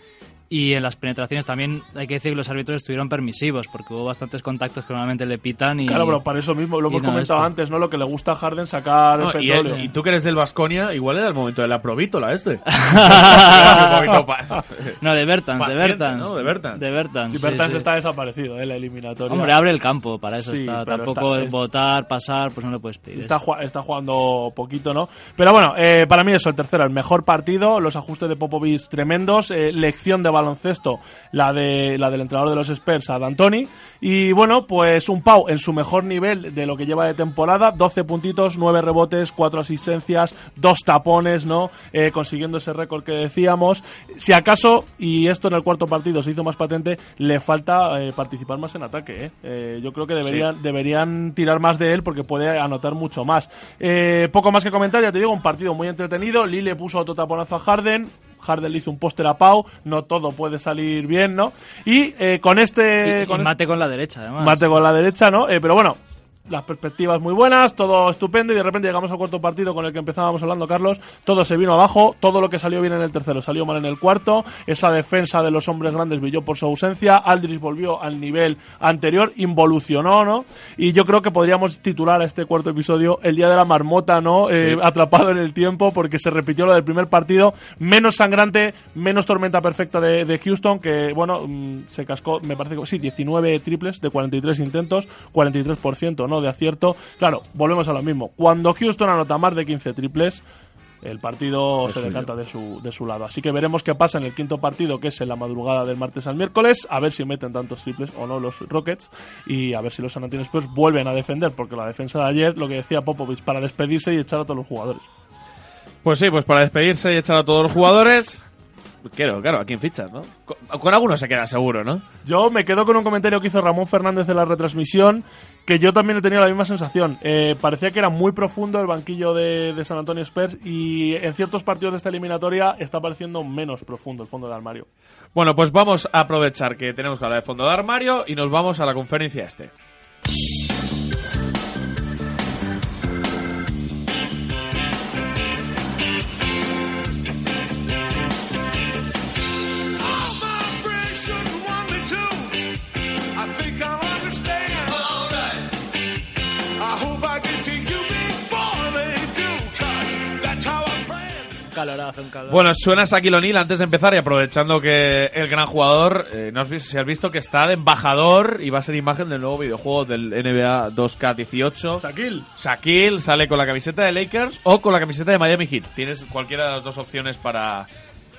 y en las penetraciones también hay que decir que los árbitros estuvieron permisivos porque hubo bastantes contactos que normalmente le pitan y... Claro, pero para eso mismo, lo y hemos no comentado esto. antes, ¿no? Lo que le gusta a Harden sacar No, el y, petróleo. él- y tú que eres del Vasconia, igual era el momento de la provítola este. No, de Bertans, de Bertans. ¿no? De Bertans. De Bertans, Sí, Bertans sí. está desaparecido, ¿eh? La eliminatoria. Hombre, abre el campo, para eso Sí, está. Tampoco está- votar, pasar, pues no le puedes pedir. Está, ju- está jugando poquito, ¿no? Pero bueno, eh, para mí eso, el tercero, el mejor partido, los ajustes de Popovich tremendos, eh, lección de baloncesto, la de la del entrenador de los Spurs, a D'Antoni, y bueno, pues un Pau en su mejor nivel de lo que lleva de temporada, 12 puntitos, 9 rebotes, 4 asistencias, 2 tapones, ¿no? Eh, consiguiendo ese récord que decíamos. Si acaso, y esto en el cuarto partido se hizo más patente, le falta eh, participar más en ataque, ¿eh? Yo creo que deberían, deberían tirar más de él porque puede anotar mucho más. Poco más que comentar, ya te digo, un partido muy entretenido. Lille puso otro taponazo a Harden. Harden le hizo un póster a Pau. No todo puede salir bien, ¿no? Y eh, con este. Y- y con este- mate con la derecha, además. Mate con la derecha, ¿no? Eh, pero bueno, las perspectivas muy buenas, todo estupendo y de repente llegamos al cuarto partido con el que empezábamos hablando, Carlos, todo se vino abajo, todo lo que salió bien en el tercero salió mal en el cuarto, esa defensa de los hombres grandes brilló por su ausencia, Aldrich volvió al nivel anterior, involucionó, ¿no? Y yo creo que podríamos titular a este cuarto episodio El Día de la Marmota, ¿no? Eh, atrapado en el tiempo porque se repitió lo del primer partido, menos sangrante, menos tormenta perfecta de, de Houston, que, bueno, mm, se cascó, me parece que sí, 19 triples de 43 intentos, 43% ¿no? De acierto. Claro, volvemos a lo mismo. Cuando Houston anota más de 15 triples, el partido Es se decanta de su, de su lado. Así que veremos qué pasa en el quinto partido, que es en la madrugada del martes al miércoles, a ver si meten tantos triples o no los Rockets y a ver si los San Antonio Spurs vuelven a defender, porque la defensa de ayer, lo que decía Popovich, para despedirse y echar a todos los jugadores. Pues sí, pues para despedirse y echar a todos los jugadores. Claro, claro, ¿a quién fichas, no? Con, con alguno se queda seguro, ¿no? Yo me quedo con un comentario que hizo Ramón Fernández de la retransmisión, que yo también he tenido la misma sensación. Eh, parecía que era muy profundo el banquillo de, de San Antonio Spurs y en ciertos partidos de esta eliminatoria está pareciendo menos profundo el fondo de armario. Bueno, pues vamos a aprovechar que tenemos que hablar de fondo de armario y nos vamos a la conferencia este. Calorazo, un calor. Bueno, suena Shaquille O'Neal antes de empezar y aprovechando que el gran jugador, eh, no has visto, si has visto que está de embajador y va a ser imagen del nuevo videojuego del NBA 2K18. Shaquille. Shaquille sale con la camiseta de Lakers o con la camiseta de Miami Heat. Tienes cualquiera de las dos opciones para...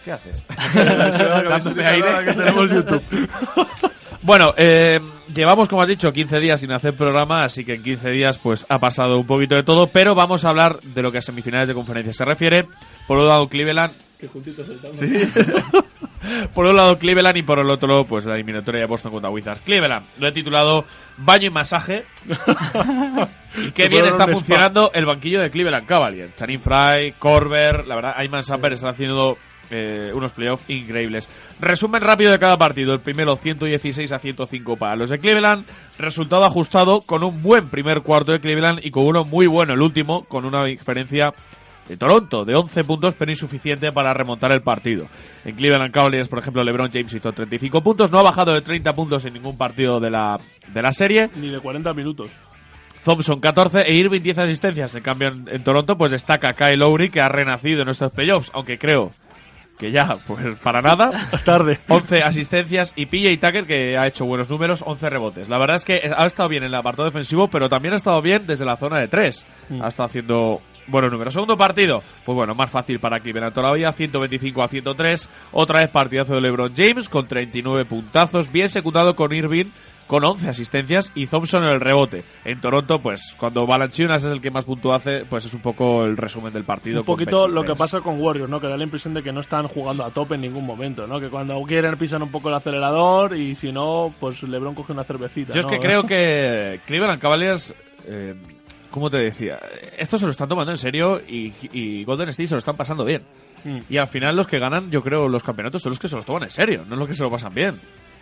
¿Qué haces? Dándome aire. que tenemos YouTube. Bueno, eh, llevamos, como has dicho, 15 días sin hacer programa, así que en 15 días pues ha pasado un poquito de todo, pero vamos a hablar de lo que a semifinales de conferencia se refiere. Por un lado, Cleveland. Juntitos estamos. Sí. por un lado, Cleveland y por el otro, pues la eliminatoria de Boston contra Wizards. Cleveland, lo he titulado Baño y Masaje. y qué bien está funcionando el banquillo de Cleveland Cavaliers. Chanin Fry, Corber, la verdad, Ayman Samper están haciendo eh, unos playoffs increíbles. Resumen rápido de cada partido. El primero 116 a 105 para los de Cleveland. Resultado ajustado con un buen primer cuarto de Cleveland y con uno muy bueno el último, con una diferencia de Toronto de 11 puntos, pero insuficiente para remontar el partido. En Cleveland Cavaliers, por ejemplo, LeBron James hizo 35 puntos, no ha bajado de 30 puntos en ningún partido de la, de la serie. Ni de 40 minutos. Thompson 14 e Irving 10 asistencias. En cambio, en, en Toronto, pues destaca Kyle Lowry, que ha renacido en estos playoffs, aunque creo que ya, pues para nada. Tarde. 11 asistencias y PJ Tucker, que ha hecho buenos números, 11 rebotes. La verdad es que ha estado bien en el apartado defensivo, pero también ha estado bien desde la zona de 3. Mm. Ha estado haciendo buenos números. Segundo partido, pues bueno, más fácil para Cleveland todavía, 125 a 103. Otra vez partidazo de LeBron James con 39 puntazos, bien secundado con Irving con 11 asistencias y Thompson en el rebote. En Toronto, pues cuando Valanciunas es el que más punto hace, pues es un poco el resumen del partido. Un poquito lo 23. que pasa con Warriors, ¿no? Que da la impresión de que no están jugando a tope en ningún momento, ¿no? Que cuando quieren pisan un poco el acelerador y si no, pues LeBron coge una cervecita. Yo es que creo que Cleveland Cavaliers, eh, ¿cómo te decía? Esto se lo están tomando en serio y, y Golden State se lo están pasando bien. Mm. Y al final los que ganan, yo creo, los campeonatos son los que se los toman en serio, no los que se lo pasan bien.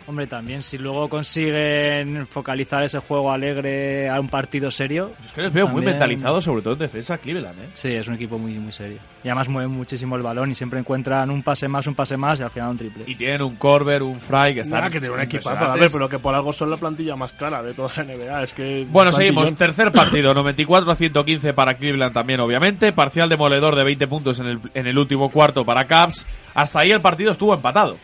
Hombre, también si luego consiguen focalizar ese juego alegre a un partido serio. Es que les veo muy mentalizados, sobre todo en defensa, Cleveland, ¿eh? Sí, es un equipo muy, muy serio. Y además mueven muchísimo el balón y siempre encuentran un pase más, un pase más y al final un triple. Y tienen un Corber, un Fry que están Nada, que tiene un equipazo. A ver, pero que por algo son la plantilla más cara de toda la NBA. Es que. Bueno, plantillón. seguimos. Tercer partido, 94 a 115 para Cleveland también, obviamente. Parcial demoledor de 20 puntos en el, en el último cuarto para Caps. Hasta ahí el partido estuvo empatado.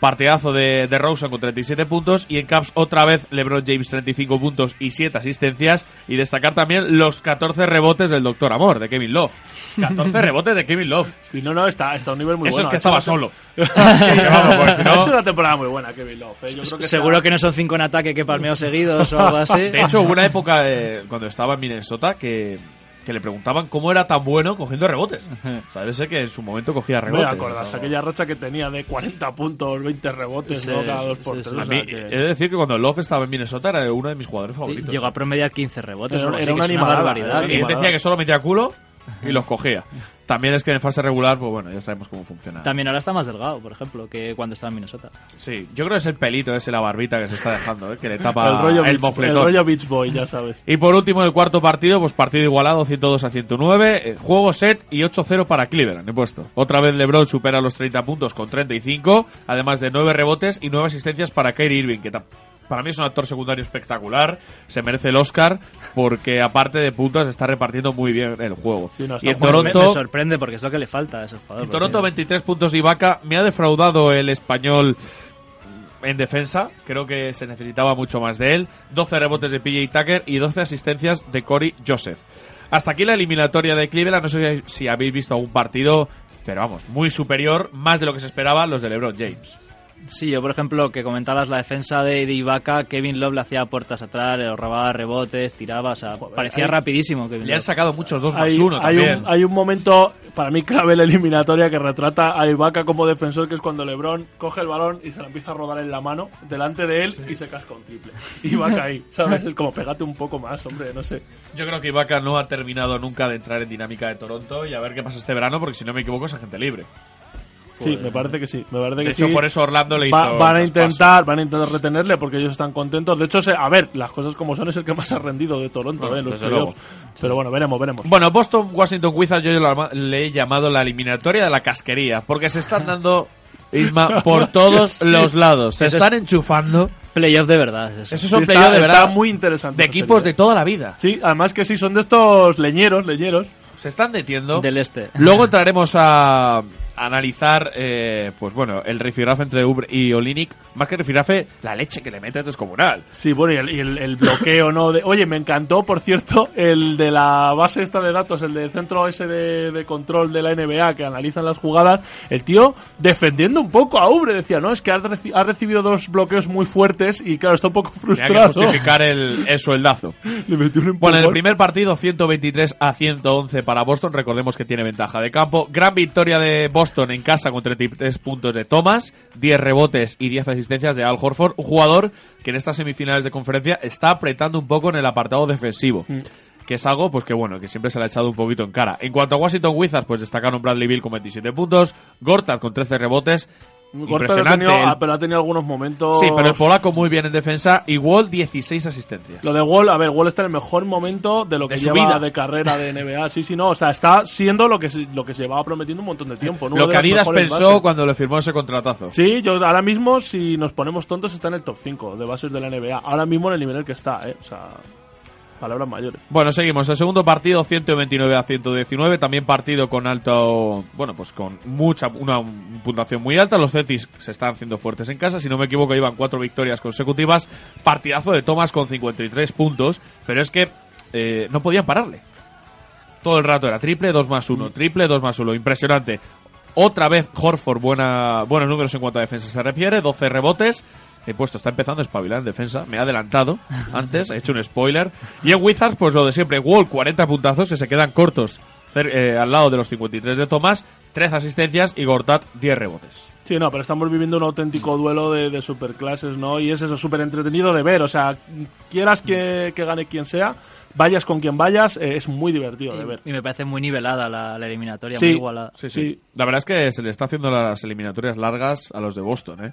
Partidazo de, de Rosen con 37 puntos y en Caps otra vez LeBron James 35 puntos y 7 asistencias y destacar también los 14 rebotes del Doctor Amor de Kevin Love. 14 rebotes de Kevin Love. Sí, no, no, está, está a un nivel muy Eso bueno. es que Ha hecho estaba una- solo. Ha Vamos, pues, si no- hecho una temporada muy buena, Kevin Love. ¿eh? Yo creo que Seguro que no son cinco en ataque que palmeo seguidos o algo así. De hecho, hubo una época eh, cuando estaba en Minnesota que, que le preguntaban cómo era tan bueno cogiendo rebotes. O sea, debe ser que en su momento cogía Me rebotes. acordas, o sea, aquella racha que tenía de 40 puntos, 20 rebotes, Sí, ¿no? Cada dos por sí, tres. sí. o sea que- he de decir que cuando Love estaba en Minnesota era uno de mis jugadores favoritos. Llegó a promediar 15 rebotes. Era- o algo así, era una es animalada, barbaridad. él decía que solo metía culo. Y los cogía. También es que en fase regular, pues bueno, ya sabemos cómo funciona. También ahora está más delgado, por ejemplo, que cuando estaba en Minnesota. Sí, yo creo que es el pelito ese, la barbita que se está dejando, ¿eh? que le tapa el rollo, el beach, mofletón. el rollo Beach Boy, ya sabes. Y por último, el cuarto partido, pues partido igualado, 102 a 109. eh, juego set y 8-0 para Cleveland, he puesto. Otra vez LeBron supera los 30 puntos con 35, además de 9 rebotes y 9 asistencias para Kyrie Irving, que ta- para mí es un actor secundario espectacular. Se merece el Oscar porque, aparte de puntos, está repartiendo muy bien el juego. no, y en Toronto, Me sorprende porque es lo que le falta a en Toronto, porque- 23 puntos y vaca. Me ha defraudado el español en defensa. Creo que se necesitaba mucho más de él. 12 rebotes de PJ Tucker y 12 asistencias de Corey Joseph. Hasta aquí la eliminatoria de Cleveland. No sé si habéis visto algún partido, pero vamos, muy superior, más de lo que se esperaba los de LeBron James. Sí, yo por ejemplo, que comentabas la defensa de, de Ibaka, Kevin Love le hacía puertas atrás, le robaba rebotes, tiraba, o sea, parecía hay- rapidísimo. Kevin Le han sacado muchos 2 más Hay, 1 hay también. un, hay un momento, para mí clave en la eliminatoria, que retrata a Ibaka como defensor, que es cuando LeBron coge el balón y se lo empieza a rodar en la mano delante de él y se casca un triple. Ibaka ahí, ¿sabes? Es como, pégate un poco más, hombre, no sé. Yo creo que Ibaka no ha terminado nunca de entrar en dinámica de Toronto y a ver qué pasa este verano, porque si no me equivoco es agente libre. Sí, me parece que sí. Me parece De que hecho, sí. por eso Orlando le Va- hizo van a intentar, van a intentar retenerle porque ellos están contentos. De hecho, se- a ver, las cosas como son es el que más ha rendido de Toronto, Bueno, eh, los desde playoffs. luego. Pero bueno, veremos, veremos. Bueno, Boston Washington Wizards yo le he llamado la eliminatoria de la casquería, porque se están dando Isma por todos Sí. los lados. Se Eso es- están enchufando. Playoff de verdad. Eso. Esos son Sí, playoffs de verdad. está muy interesante. de equipos serie, de toda la vida. Sí, además que sí, son de estos leñeros, leñeros. Se están detiendo. Del este. Luego entraremos a analizar, eh, pues bueno, el rifirrafe entre Ubre y Olinic. Más que rifirrafe, la leche que le mete es descomunal. Sí, bueno, y el, y el- el bloqueo, ¿no? De, oye, me encantó, por cierto, el de la base esta de datos, el del centro ese de, de control de la NBA que analizan las jugadas. El tío defendiendo un poco a Ubre, decía, no, es que ha, reci- ha recibido dos bloqueos muy fuertes y claro, está un poco Tenía que frustrado. justificar el, el sueldazo. Le metió un Bueno, en el primer partido, 123 a 111 para Boston. Recordemos que tiene ventaja de campo. Gran victoria de Boston en casa con 33 puntos de Thomas, 10 rebotes y 10 asistencias de Al Horford. Un jugador que en estas semifinales de conferencia está apretando un poco en el apartado defensivo. Que es algo, pues que bueno, que siempre se le ha echado un poquito en cara. En cuanto a Washington Wizards, pues destacaron Bradley Bill con 27 puntos, Gortat con 13 rebotes. Ha Impresionante. tenido- el- ah, pero ha tenido algunos momentos. Sí, pero el polaco muy bien en defensa y Wall 16 asistencias. Lo de Wall, a ver, Wall está en el mejor momento de lo que De lleva vida. de carrera de NBA. Sí, sí, no. O sea, está siendo lo que lo que se llevaba prometiendo un montón de tiempo. ¿no? Lo que Adidas pensó bases. cuando le firmó ese contratazo. Sí, yo ahora mismo, si nos ponemos tontos, está en el top 5 de bases de la NBA. Ahora mismo en el nivel en el que está, ¿eh? O sea, palabras mayores. Bueno, seguimos. El segundo partido, 129 a 119. También partido con alto. Bueno, pues con mucha. Una puntuación muy alta. Los Celtics se están haciendo fuertes en casa. Si no me equivoco, iban cuatro victorias consecutivas. Partidazo de Thomas con 53 puntos. Pero es que eh, no podían pararle. Todo el rato era triple, 2 más 1. Triple, 2 más 1. Impresionante. Otra vez Horford, buena, buenos números en cuanto a defensa se refiere. 12 rebotes. He puesto, está empezando a espabilar en defensa. Me he adelantado antes, he hecho un spoiler. Y en Wizards, pues lo de siempre. Wall, 40 puntazos que se quedan cortos eh, al lado de los 53 de Tomás. 13 asistencias y Gortat, 10 rebotes. Sí, no, pero estamos viviendo un auténtico duelo de, de superclases, ¿no? Y es eso, súper entretenido de ver. O sea, quieras que, que gane quien sea, vayas con quien vayas, eh, es muy divertido de ver. Y me parece muy nivelada la, la eliminatoria, Sí. muy igualada. Sí, sí, La verdad es que se le está haciendo las eliminatorias largas a los de Boston, ¿eh?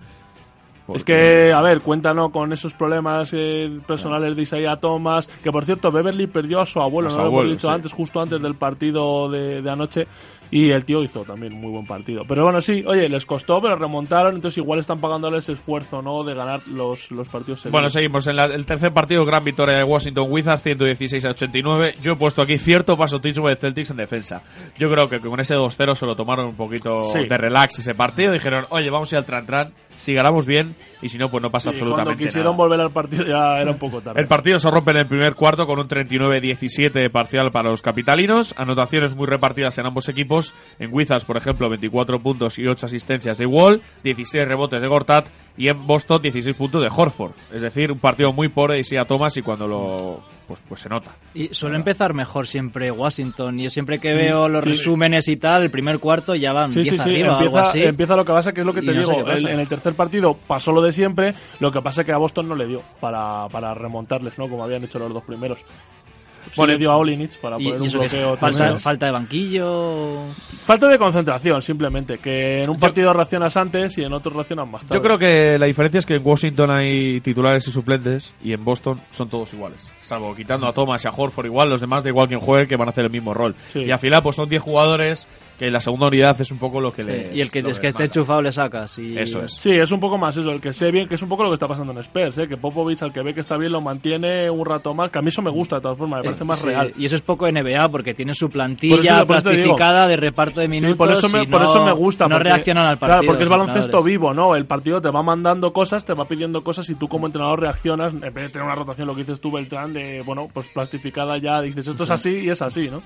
Es que, a ver, cuéntanos con esos problemas eh, personales de Isaiah Thomas, que por cierto, Beverly perdió a su abuelo, A su no lo hemos dicho sí. antes, justo antes del partido de, de anoche, y el tío hizo también un muy buen partido. Pero bueno, sí, oye, les costó, pero remontaron, entonces igual están pagándoles esfuerzo, ¿no?, de ganar los, los partidos seguidos. Bueno, seguimos. En la- el tercer partido, gran victoria de Washington Wizards, 116 a 89. Yo he puesto aquí cierto pasotismo de Celtics en defensa. Yo creo que con ese 2-0 se lo tomaron un poquito Sí. de relax ese partido. Dijeron, oye, vamos a ir al tran-tran. Si ganamos bien, y si no, pues no pasa Sí, absolutamente cuando quisieron nada. volver al partido ya era un poco tarde. El partido se rompe en el primer cuarto con un 39-17 de parcial para los capitalinos. Anotaciones muy repartidas en ambos equipos. En Wizards, por ejemplo, 24 puntos y 8 asistencias de Wall, 16 rebotes de Gortat y en Boston 16 puntos de Horford. Es decir, un partido muy pobre de Isaiah Thomas y cuando lo... Pues, pues se nota. Y suele empezar mejor siempre Washington. Yo siempre que veo los Sí. resúmenes y tal, el primer cuarto ya van Sí, 10 sí, sí, arriba o algo empieza, así. empieza lo que pasa, que es lo que Y te no digo. el- en el tercer partido pasó lo de siempre, lo que pasa es que a Boston no le dio para, para remontarles, ¿no? Como habían hecho los dos primeros. Sí Bueno, le dio a Olinich para poner un es bloqueo falta, de banquillo. Falta de concentración, simplemente. Que en un partido reaccionas antes y en otro reaccionas más tarde. Yo creo que la diferencia es que en Washington hay titulares y suplentes y en Boston son todos iguales. Salvo quitando a Thomas y a Horford igual, los demás da igual quien juegue que van a hacer el mismo rol. Sí. Y al final pues son 10 jugadores que la segunda unidad es un poco lo que Sí, les y el que, es que esté enchufado le sacas. Y... Eso es. Sí, es un poco más eso, el que esté bien, que es un poco lo que está pasando en Spurs, ¿eh? que Popovich al que ve que está bien lo mantiene un rato más, que a mí eso me gusta de todas formas, me parece más Sí, real. Y eso es poco NBA porque tiene su plantilla eso- plastificada de reparto de minutos. Sí, por eso me, y por no- eso me gusta. No porque- reaccionan al Claro, partido. porque es baloncesto vivo, ¿no? El partido te va mandando cosas, te va pidiendo cosas y tú como entrenador reaccionas, en vez de tener una rotación, lo que dices tú, Beltrán, de, bueno, pues plastificada ya, dices esto es así y es así, ¿no?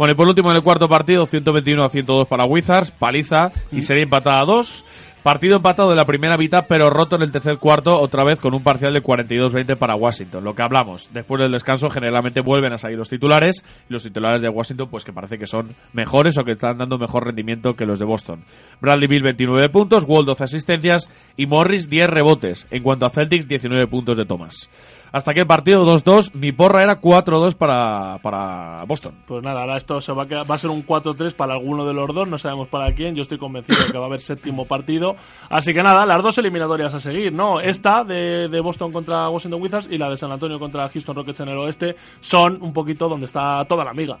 Bueno, y por último en el cuarto partido, 121 a 102 para Wizards, paliza y serie empatada a 2. Partido empatado de la primera mitad, pero roto en el tercer cuarto, otra vez con un parcial de 42-20 para Washington. Lo que hablamos, después del descanso generalmente vuelven a salir los titulares, y los titulares de Washington pues que parece que son mejores o que están dando mejor rendimiento que los de Boston. Bradley Bill 29 puntos, Wall 12 asistencias y Morris 10 rebotes. En cuanto a Celtics, 19 puntos de Thomas. Hasta aquí el partido 2-2, mi porra era 4-2 para, para Boston. Pues nada, ahora esto se va a, quedar- va a ser un 4-3 para alguno de los dos, no sabemos para quién. Yo estoy convencido de que va a haber séptimo partido. Así que nada, las dos eliminatorias a seguir, ¿no? Esta de, de Boston contra Washington Wizards y la de San Antonio contra Houston Rockets en el oeste son un poquito donde está toda la amiga.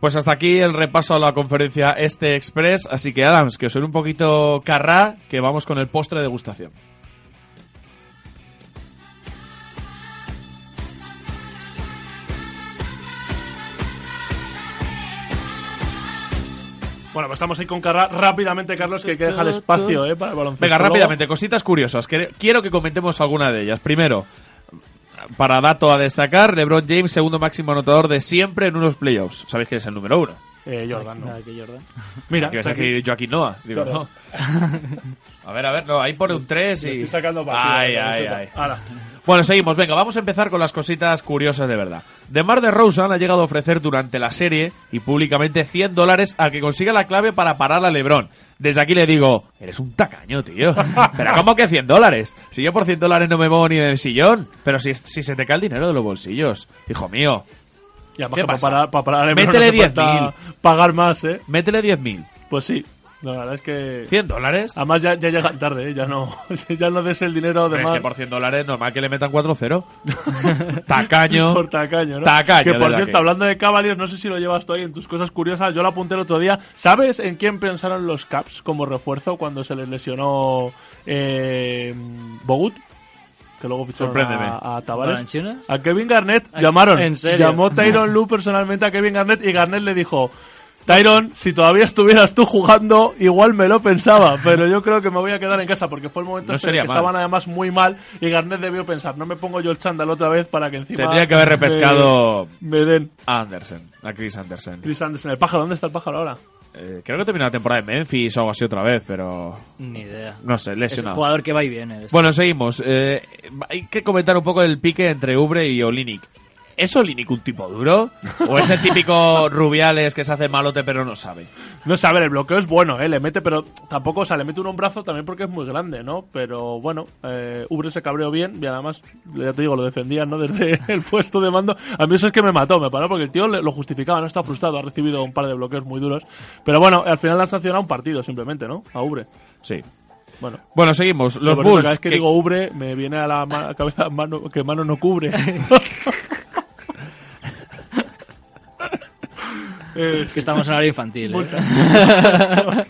Pues hasta aquí el repaso a la conferencia Este Express. Así que, Adams, que os suene un poquito carrá, que vamos con el postre de degustación. Bueno, pues estamos ahí con Carra. Rápidamente, Carlos, que hay que dejar espacio, ¿eh? Para el baloncesto. Venga, rápidamente, cositas curiosas. que- Quiero que comentemos alguna de ellas. Primero, para dato a destacar, LeBron James, segundo máximo anotador de siempre en unos playoffs. ¿Sabéis quién es el número uno? Eh, Jordan, ¿no? Nada, que Jordan. Mira, que vas a decir. Joaquín Noah. Digo, Claro. no. A ver, a ver, no, ahí pone un 3 y... Estoy sacando partido, Ay, ay, ay. Bueno, seguimos. Venga, vamos a empezar con las cositas curiosas de verdad. DeMar DeRozan ha llegado a ofrecer durante la serie y públicamente 100 dólares al que consiga la clave para parar a LeBron. Desde aquí le digo, eres un tacaño, tío. Pero ¿cómo que 100 dólares? Si yo por 100 dólares no me muevo ni del sillón. Pero si, si se te cae el dinero de los bolsillos. Hijo mío. Y además ¿Qué que para pasa? para Métele no hace falta 10.000. Pagar más, ¿eh? Métele 10.000. Pues sí. La verdad es que... 100 dólares. Además ya, ya llegan tarde, ¿eh? Ya no, ya no des el dinero de Pero es más. que por 100 dólares normal que le metan 4-0. Tacaño. Por tacaño, ¿no? Tacaño, Que por cierto, que- hablando de Cavaliers, no sé si lo llevas tú ahí en tus cosas curiosas. Yo lo apunté el otro día. ¿Sabes en quién pensaron los Caps como refuerzo cuando se les lesionó eh, Bogut? Que luego ficharon a, a Tavares. A Kevin Garnett llamaron. ¿En serio? Llamó Tyron Lue personalmente a Kevin Garnett y Garnett le dijo. Tyron, si todavía estuvieras tú jugando, igual me lo pensaba, pero yo creo que me voy a quedar en casa porque fue el momento No en el que mal. estaban además muy mal y Garnett debió pensar, no me pongo yo el chándal otra vez para que encima Tendría que haber repescado me, me den a Anderson, a Chris Anderson. Chris Anderson. El pájaro, ¿dónde está el pájaro ahora? Eh, creo que terminó la temporada en Memphis o algo así otra vez, pero Ni idea. no sé, Es un lesionado. jugador que va y viene. de esto. Bueno, seguimos. Eh, hay que comentar un poco el pique entre Ubre y Olinic. ¿Es Olinic un tipo duro? ¿O es el típico Rubiales que se hace malote pero no sabe? No sé, a ver, el bloqueo es bueno, ¿eh? Le mete, pero tampoco, o sea, le mete un brazo también porque es muy grande, ¿no? Pero bueno, eh, Ubre se cabreó bien y además, ya te digo, lo defendían, ¿no? Desde el puesto de mando. A mí eso es que me mató, me paró porque el tío lo justificaba, no está frustrado, ha recibido un par de bloqueos muy duros. Pero bueno, al final le han sancionado un partido simplemente, ¿no? A Ubre. Sí. Bueno. Bueno, seguimos. Los Bulls. Cada vez que, que- digo Ubre, me viene a la ma- cabeza mano, que mano no cubre. Es que estamos en horario infantil. ¿eh?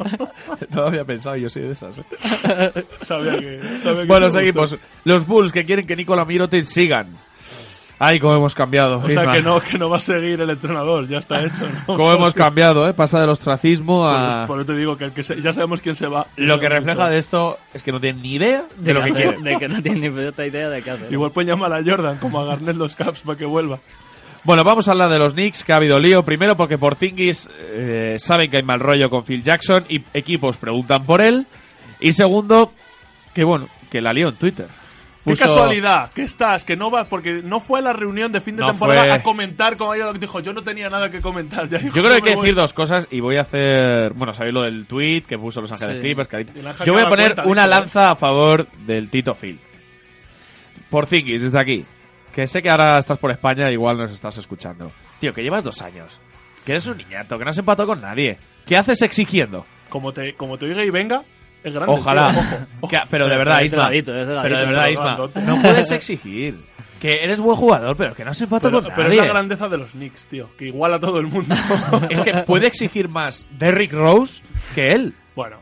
No lo había pensado, yo soy de esas. ¿eh? Sabía que- sabía que bueno, seguimos. gustó. Los Bulls que quieren que Nikola Mirotic sigan. Ay, cómo hemos cambiado. O sea que no, que no va a seguir el entrenador, ya está hecho. ¿no? Cómo hemos cambiado, ¿eh? Pasa del ostracismo a... Por, por eso te digo que, el que se- ya sabemos quién se va. Lo que refleja de esto es que no tienen ni idea de, lo que hacer- quieren. De que no tiene ni puta idea de qué hacer. Igual pueden llamar a Jordan como a Garnett los Caps para que vuelva. Bueno, vamos a hablar de los Knicks, que ha habido lío. Primero porque Porzingis eh, saben que hay mal rollo con Phil Jackson y equipos preguntan por él. Y segundo, que bueno, que la lío en Twitter. Qué casualidad que estás, que no vas, porque no fue a la reunión de fin de No temporada fue. a comentar como ella dijo. Yo no tenía nada que comentar. Ya dijo, Yo creo que hay "No que me voy". decir dos cosas y voy a hacer, bueno, sabéis lo del tweet que puso Los Ángeles Sí. Clippers. han Yo voy a poner cuenta, una ¿eh? lanza a favor del Tito Phil. Porzingis, desde aquí. Que sé que ahora estás por España, igual nos estás escuchando. Tío, que llevas dos años. Que eres un niñato, que no has empatado con nadie. ¿Qué haces exigiendo? Como te, como te oiga y venga, es grande. Ojalá. tío, ojo, ojo. Que- pero de verdad, Isma. ladito, ladito, Pero de verdad, Isma. grandote. No puedes exigir. Que eres buen jugador, pero que no has empatado Pero, con pero es nadie. la grandeza de los Knicks, tío, que iguala a todo el mundo. Es que puede exigir más Derrick Rose que él. Bueno,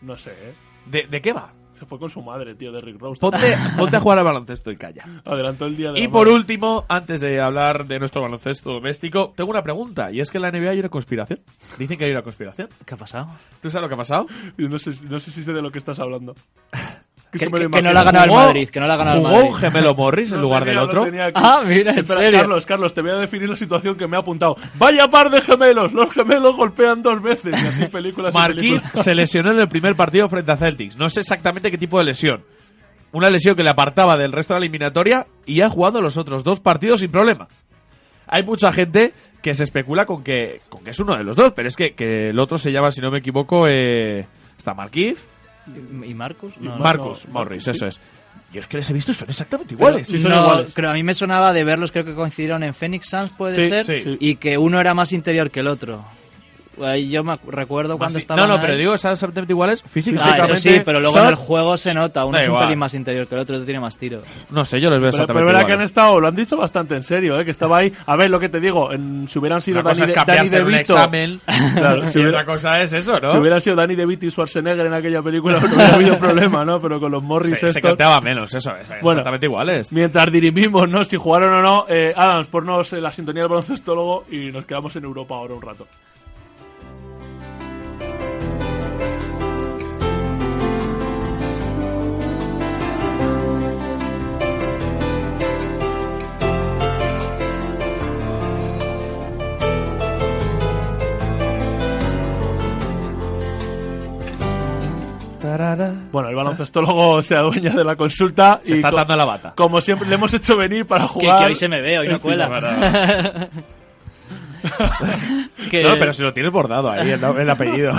no sé, ¿eh? ¿De, de qué va? Se fue con su madre, tío, de Rick Rose. Ponte, ponte a jugar al baloncesto y calla. Adelantó el día de Y por madre. último, antes de hablar de nuestro baloncesto doméstico, tengo una pregunta. Y es que en la NBA hay una conspiración. Dicen que hay una conspiración. ¿Qué ha pasado? ¿Tú sabes lo que ha pasado? No sé, no sé si sé de lo que estás hablando. Que, no la ha ganado el Madrid, que no la ha ganado el jugó Madrid. un gemelo Morris en lugar tenía, del otro. Ah, mira, en Espera, serio. Carlos, Carlos, te voy a definir la situación que me ha apuntado. ¡Vaya par de gemelos! Los gemelos golpean dos veces. Y así películas películas. se lesionó en el primer partido frente a Celtics. No sé exactamente qué tipo de lesión. Una lesión que le apartaba del resto de la eliminatoria y ha jugado los otros dos partidos sin problema. Hay mucha gente que se especula con que, con que es uno de los dos, pero es que, que el otro se llama, si no me equivoco, eh, está ¿Y Marcus? No, Marcus no, Morris, sí. eso es. Yo es que les he visto son exactamente Pero iguales. no, Creo, a mí me sonaba de verlos, creo que coincidieron en Phoenix Suns, puede Sí, ser. Sí. y que uno era más interior que el otro. Ahí yo me recuerdo cuando estaba. no, no, pero digo exactamente iguales Ah, físicamente. eso sí, pero luego son- en el juego se nota. Uno Da es un igual. pelín más interior que el otro, otro tiene más tiro. No sé, yo les veo Pero, exactamente pero verdad que han estado, lo han dicho bastante en serio, ¿eh? que estaba ahí. A ver, lo que te digo, en- si hubieran sido Una cosa Dani, es de, Dani un DeVito. examen, Claro, y otra cosa es eso, ¿no? Si hubiera sido Danny DeVito y Schwarzenegger en aquella película, no hubiera habido problema, ¿no? Pero con los Morris Se, se estos- canteaba menos, eso es. Bueno. exactamente iguales. Mientras dirimimos, ¿no? Si jugaron o no, eh, Adams, ponnos eh, la sintonía del baloncestólogo y nos quedamos en Europa ahora un rato. Bueno, el baloncestólogo se adueña de la consulta Se y está dando la bata. Como siempre le hemos hecho venir para Que, jugar. que hoy se me ve, hoy no cuela. Que- No, pero si lo tienes bordado ahí, el, el apellido.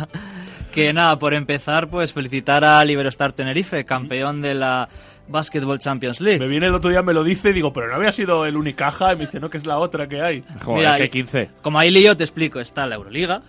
que nada, por empezar, pues felicitar a Liberostar Tenerife, campeón de la Basketball Champions League. Me viene el otro día, me lo dice, digo, pero no había sido el Unicaja. Y me dice, no, que es la otra que hay. Joder, Mira, que y- 15. Como ahí lío, te explico. Está la Euroliga,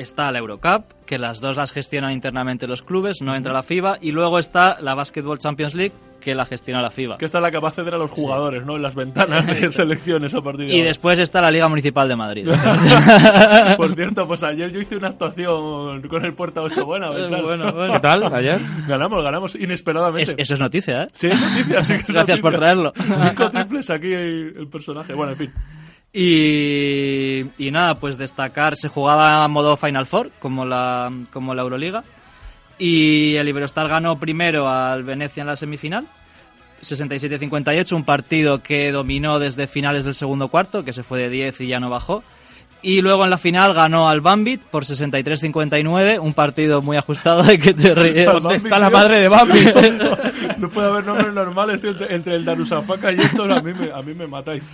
está la Eurocup, que las dos las gestionan internamente los clubes, no entra la FIBA, y luego está la Basketball Champions League, que la gestiona la FIBA. Que esta es la que va a acceder a los jugadores, ¿no? En las ventanas de selecciones a partir de Y ahora. después está la Liga Municipal de Madrid. Por cierto, pues ayer yo hice una actuación con el Puerta 8 buena. Beltrán. Bueno, bueno. ¿Qué tal ayer? Ganamos, ganamos inesperadamente. Es- eso es noticia, ¿eh? Sí, es noticia, sí que es Gracias por noticia. traerlo. Cinco triples aquí el personaje. Bueno, en fin. Y, y nada, pues destacar, se jugaba a modo Final Four, como la, como la Euroliga. Y el Iberostar ganó primero al Venecia en la semifinal, 67-58, un partido que dominó desde finales del segundo cuarto, que se fue de 10 y ya no bajó. Y luego en la final ganó al Bambit por 63-59, un partido muy ajustado de que te ríes. ¿Dónde está la madre de Bambi? no puede haber nombres normales tío, entre el Darusafaka y esto. A mí, me, a mí me matáis.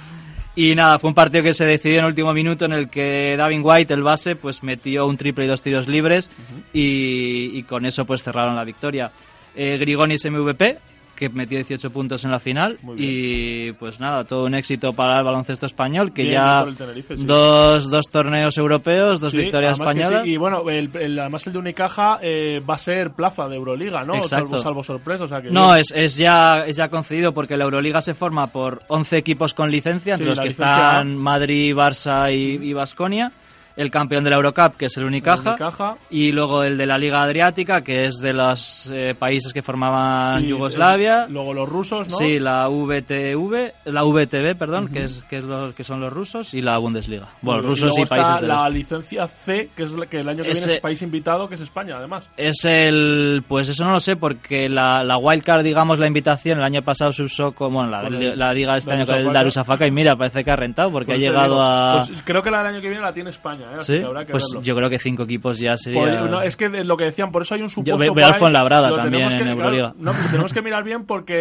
Y nada, fue un partido que se decidió en el último minuto en el que Davin White, el base, pues metió un triple y dos tiros libres y, y con eso pues cerraron la victoria. Eh, Grigonis MVP, que metió 18 puntos en la final y pues nada, todo un éxito para el baloncesto español, que Bien, ya por el Tenerife, sí. dos, dos torneos europeos, dos Sí, victorias españolas. sí. Y bueno, el, el- además el de Unicaja eh, va a ser plaza de Euroliga, ¿no? Exacto. Salvo, salvo sorpresa. O sea que No, es, es, ya, es ya concedido porque la Euroliga se forma por 11 equipos con licencia, entre los que licencia están Madrid, Barça y Vasconia. El campeón de la Eurocup, que es el Unicaja. Unicaja. Y luego el de la Liga Adriática, que es de los eh, países que formaban Sí, Yugoslavia. el- luego los rusos, ¿no? Sí, la VTV, la VTV, perdón, que, es, que, es los, que son los rusos, y la Bundesliga. Bueno, Y rusos y países está del la este. licencia C, que es la que el año que Ese- viene es país invitado, que es España, además. Es el. Pues eso no lo sé, porque la, la wildcard, digamos, la invitación, el año pasado se usó como. Bueno, la, la liga este año con el. Darussafaka, y mira, parece que ha rentado, porque Pues ha llegado digo, a. Pues creo que la del año que viene la tiene España, ¿eh? Así ¿Sí? que habrá que Pues verlo. yo creo que cinco equipos ya sería. No, es que lo que decían, por eso hay un supuesto. por al ahí. Fuenlabrada también tenemos en que- Euroliga. claro, no, pero tenemos que mirar bien porque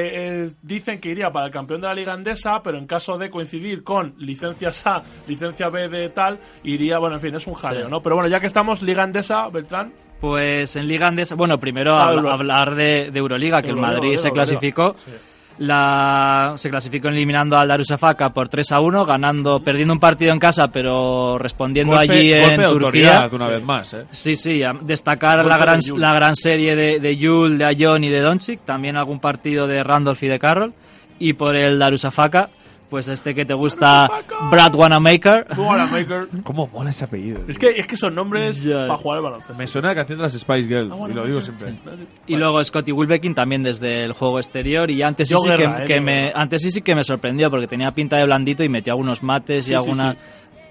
eh, dicen que iría para el campeón de la Liga Andesa, pero en caso de coincidir con licencias A, licencia B de tal, iría, bueno, en fin, es un jaleo, Sí. ¿no? Pero bueno, ya que estamos, Liga Andesa, Beltrán. Pues en Liga Andesa, bueno, primero Ah, hablar de, de Euroliga, que el Euroliga, Madrid se clasificó. sí. La, se clasificó eliminando al Darussafaka por 3 a 1, ganando, perdiendo un partido en casa, pero respondiendo Golpe- allí en de Turquía. autoridad, una vez más, ¿eh? Sí, sí, a- destacar Golpe la gran, de la gran serie de, de Yul, de Ayon y de Doncic, también algún partido de Randolph y de Carroll, y por el Darussafaka, pues este que te gusta, Brad Wanamaker. Wanamaker. ¿Cómo mola ese apellido? Es que, es que son nombres para jugar al baloncesto. Me suena a la canción de las Spice Girls, Ah, y lo digo sí. siempre. Y luego Scotty Wilbekin también desde el juego exterior y antes sí, Yo sí guerra, que, eh, que yo me guerra. antes sí sí que me sorprendió porque tenía pinta de blandito y metía algunos mates Sí, y sí, alguna sí.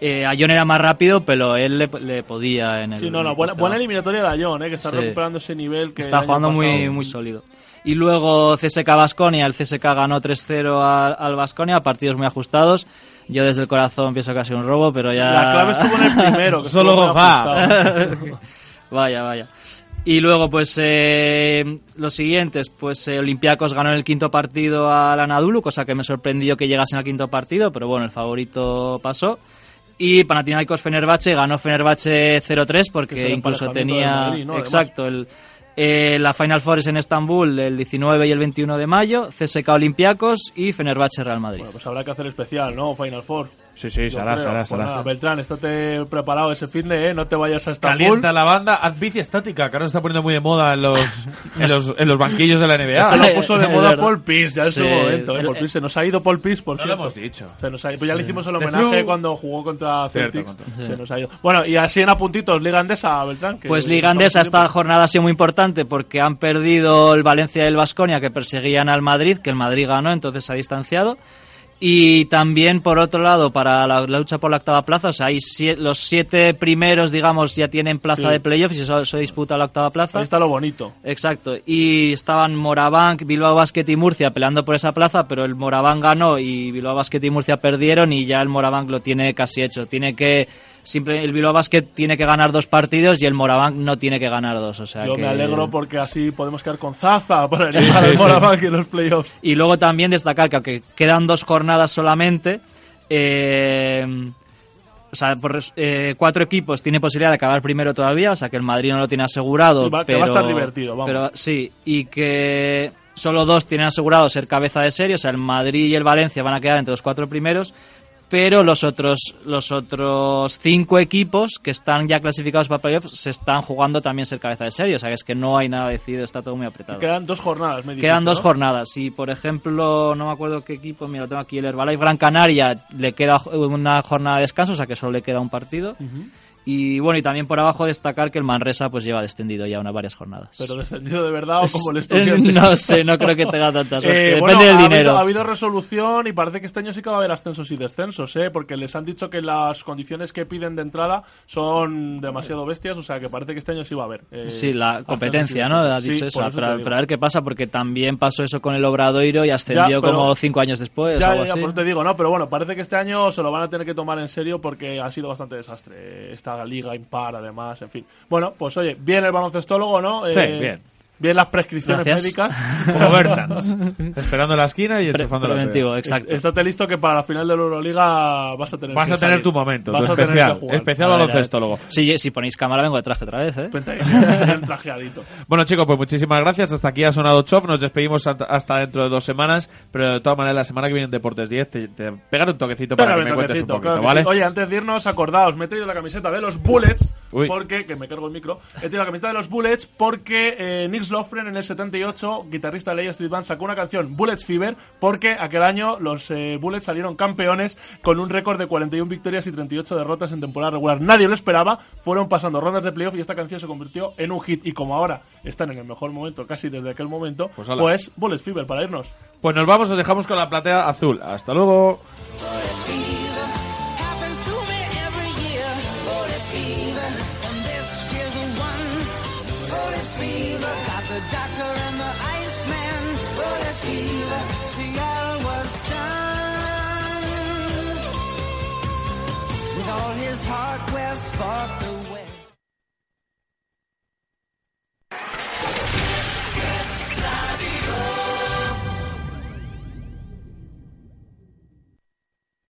eh, Ayon era más rápido pero él le, le podía en el Sí, no, no, buena, poste buena bajo. eliminatoria de Ayón, eh, que está Sí. recuperando ese nivel que está el año jugando muy pasado- muy sólido y luego CSK Basconia el CSK ganó 3-0 al, al Basconia partidos muy ajustados. Yo desde el corazón pienso que ha sido un robo pero ya La clave estuvo en el primero, que solo ajustado. vaya vaya. Y luego, pues, eh, los siguientes, pues, eh, Olympiacos ganó en el quinto partido al Anadolu, cosa que me sorprendió que llegasen al quinto partido, pero bueno, el favorito pasó. Y Panathinaikos Fenerbahce ganó Fenerbahce 0-3 Que es porque el incluso tenía... Exacto, el, eh, la Final Four es en Estambul el 19 y el 21 de mayo, CSK Olympiacos y Fenerbahce Real Madrid. Bueno, pues habrá que hacer especial, ¿no? Final Four. Sí, sí, se se se hará. nada, Beltrán, estate preparado ese fin de, ¿eh? No te vayas a Estambul. Calienta la banda, haz bici estática, que ahora se está poniendo muy de moda en los, en los, en los banquillos de la NBA. Eso lo puso de moda. Paul Pierce ya en su Sí. momento. ¿eh? Paul Pierce. Se nos ha ido Paul Pierce, por No lo cierto. hemos dicho. Se nos ha ido. Pues ya le hicimos el homenaje cuando jugó contra Cierto, Celtics. contra- Se nos ha ido. Bueno, y así en apuntitos, Liga Andesa, Beltrán. que Pues Liga Andesa esta jornada ha sido muy importante porque han perdido el Valencia y el Vasconia que perseguían al Madrid, que el Madrid ganó, entonces se ha distanciado. Y también, por otro lado, para la, la lucha por la octava plaza, o sea, hay los siete primeros, digamos, ya tienen plaza Sí. de playoffs y se, se disputa la octava plaza. Ahí está lo bonito. Exacto. Y estaban Morabank, Bilbao Basket y Murcia peleando por esa plaza, pero el Morabank ganó y Bilbao Basket y Murcia perdieron y ya el Morabank lo tiene casi hecho. Tiene que siempre el Bilbao Basket tiene que ganar dos partidos y el Morabank no tiene que ganar dos, o sea Yo que- me alegro porque así podemos quedar con Zaza para Sí, llegar sí, al sí. Morabank en los playoffs. Y luego también destacar que aunque quedan dos jornadas solamente, eh, o sea, por eh, cuatro equipos tienen posibilidad de acabar primero todavía, o sea que el Madrid no lo tiene asegurado. Sí, va- que va a estar divertido, vamos. Pero sí, y que solo dos tienen asegurado ser cabeza de serie, o sea, el Madrid y el Valencia van a quedar entre los cuatro primeros. Pero los otros, los otros cinco equipos que están ya clasificados para playoffs se están jugando también ser cabeza de serie. O sea, que es que no hay nada decidido, está todo muy apretado. Quedan dos jornadas, me Quedan dijiste, dos ¿no? jornadas y, por ejemplo, no me acuerdo qué equipo, mira, lo tengo aquí, el Herbalife Gran Canaria le queda una jornada de descanso, o sea que solo le queda un partido. Y bueno, y también por abajo destacar que el Manresa pues lleva descendido ya unas varias jornadas. Pero descendido de verdad o como el estudiante. No sé, no creo que tenga tanta suerte. Eh, Depende bueno, del ha dinero. Habido, ha habido resolución y parece que este año sí que va a haber ascensos y descensos, ¿eh? porque les han dicho que las condiciones que piden de entrada son demasiado bestias, o sea que parece que este año sí va a haber. eh, Sí, la competencia, ¿no? Ha dicho Sí, eso. eso pero, te digo. pero a ver qué pasa, porque también pasó eso con el Obradoiro y ascendió pero- como cinco años después. o Ya, algo ya, así. por eso te digo, ¿no? Pero bueno, parece que este año se lo van a tener que tomar en serio porque ha sido bastante desastre. eh, Liga impar, además, en fin. Bueno, pues oye, bien el baloncestólogo, ¿no? Sí, Eh, bien. Bien las prescripciones Gracias. médicas. Como Bertans. Esperando en la esquina y enchufando la preventivo, exacto. Estate listo que para la final de la Euroliga vas a tener Vas que a tener salir. tu momento, Vas tu a tener especial, que jugar. especial A ver, a ver. baloncestólogo. Si, si ponéis cámara, vengo de traje otra vez, ¿eh? Bien trajeadito. Bueno chicos, pues muchísimas gracias. Hasta aquí ha sonado Chop. Nos despedimos hasta- hasta dentro de dos semanas. Pero de todas maneras, la semana que viene en Deportes 10 te, te pegaré un toquecito para Pégame que me cuentes un toquecito, poquito, claro que ¿vale? sí. Oye, antes de irnos, acordaos, me he traído la camiseta de los Bullets, Uy. porque, que me cargo el micro, he traído la camiseta de los Bullets porque eh, Nils Lofgren en el 78, guitarrista de Ley Street Band, sacó una canción, Bullets Fever, porque aquel año los eh, Bullets salieron campeones con un récord de 41 victorias y 38 derrotas en temporada regular. Nadie lo esperaba, fueron pasando rondas de playoff y esta canción se convirtió en un hit. Y como ahora están en el mejor momento, casi desde aquel momento, Pues pues. Bullets Fever para irnos. Pues nos vamos, os dejamos con la platea azul. Hasta luego. His hard west fought the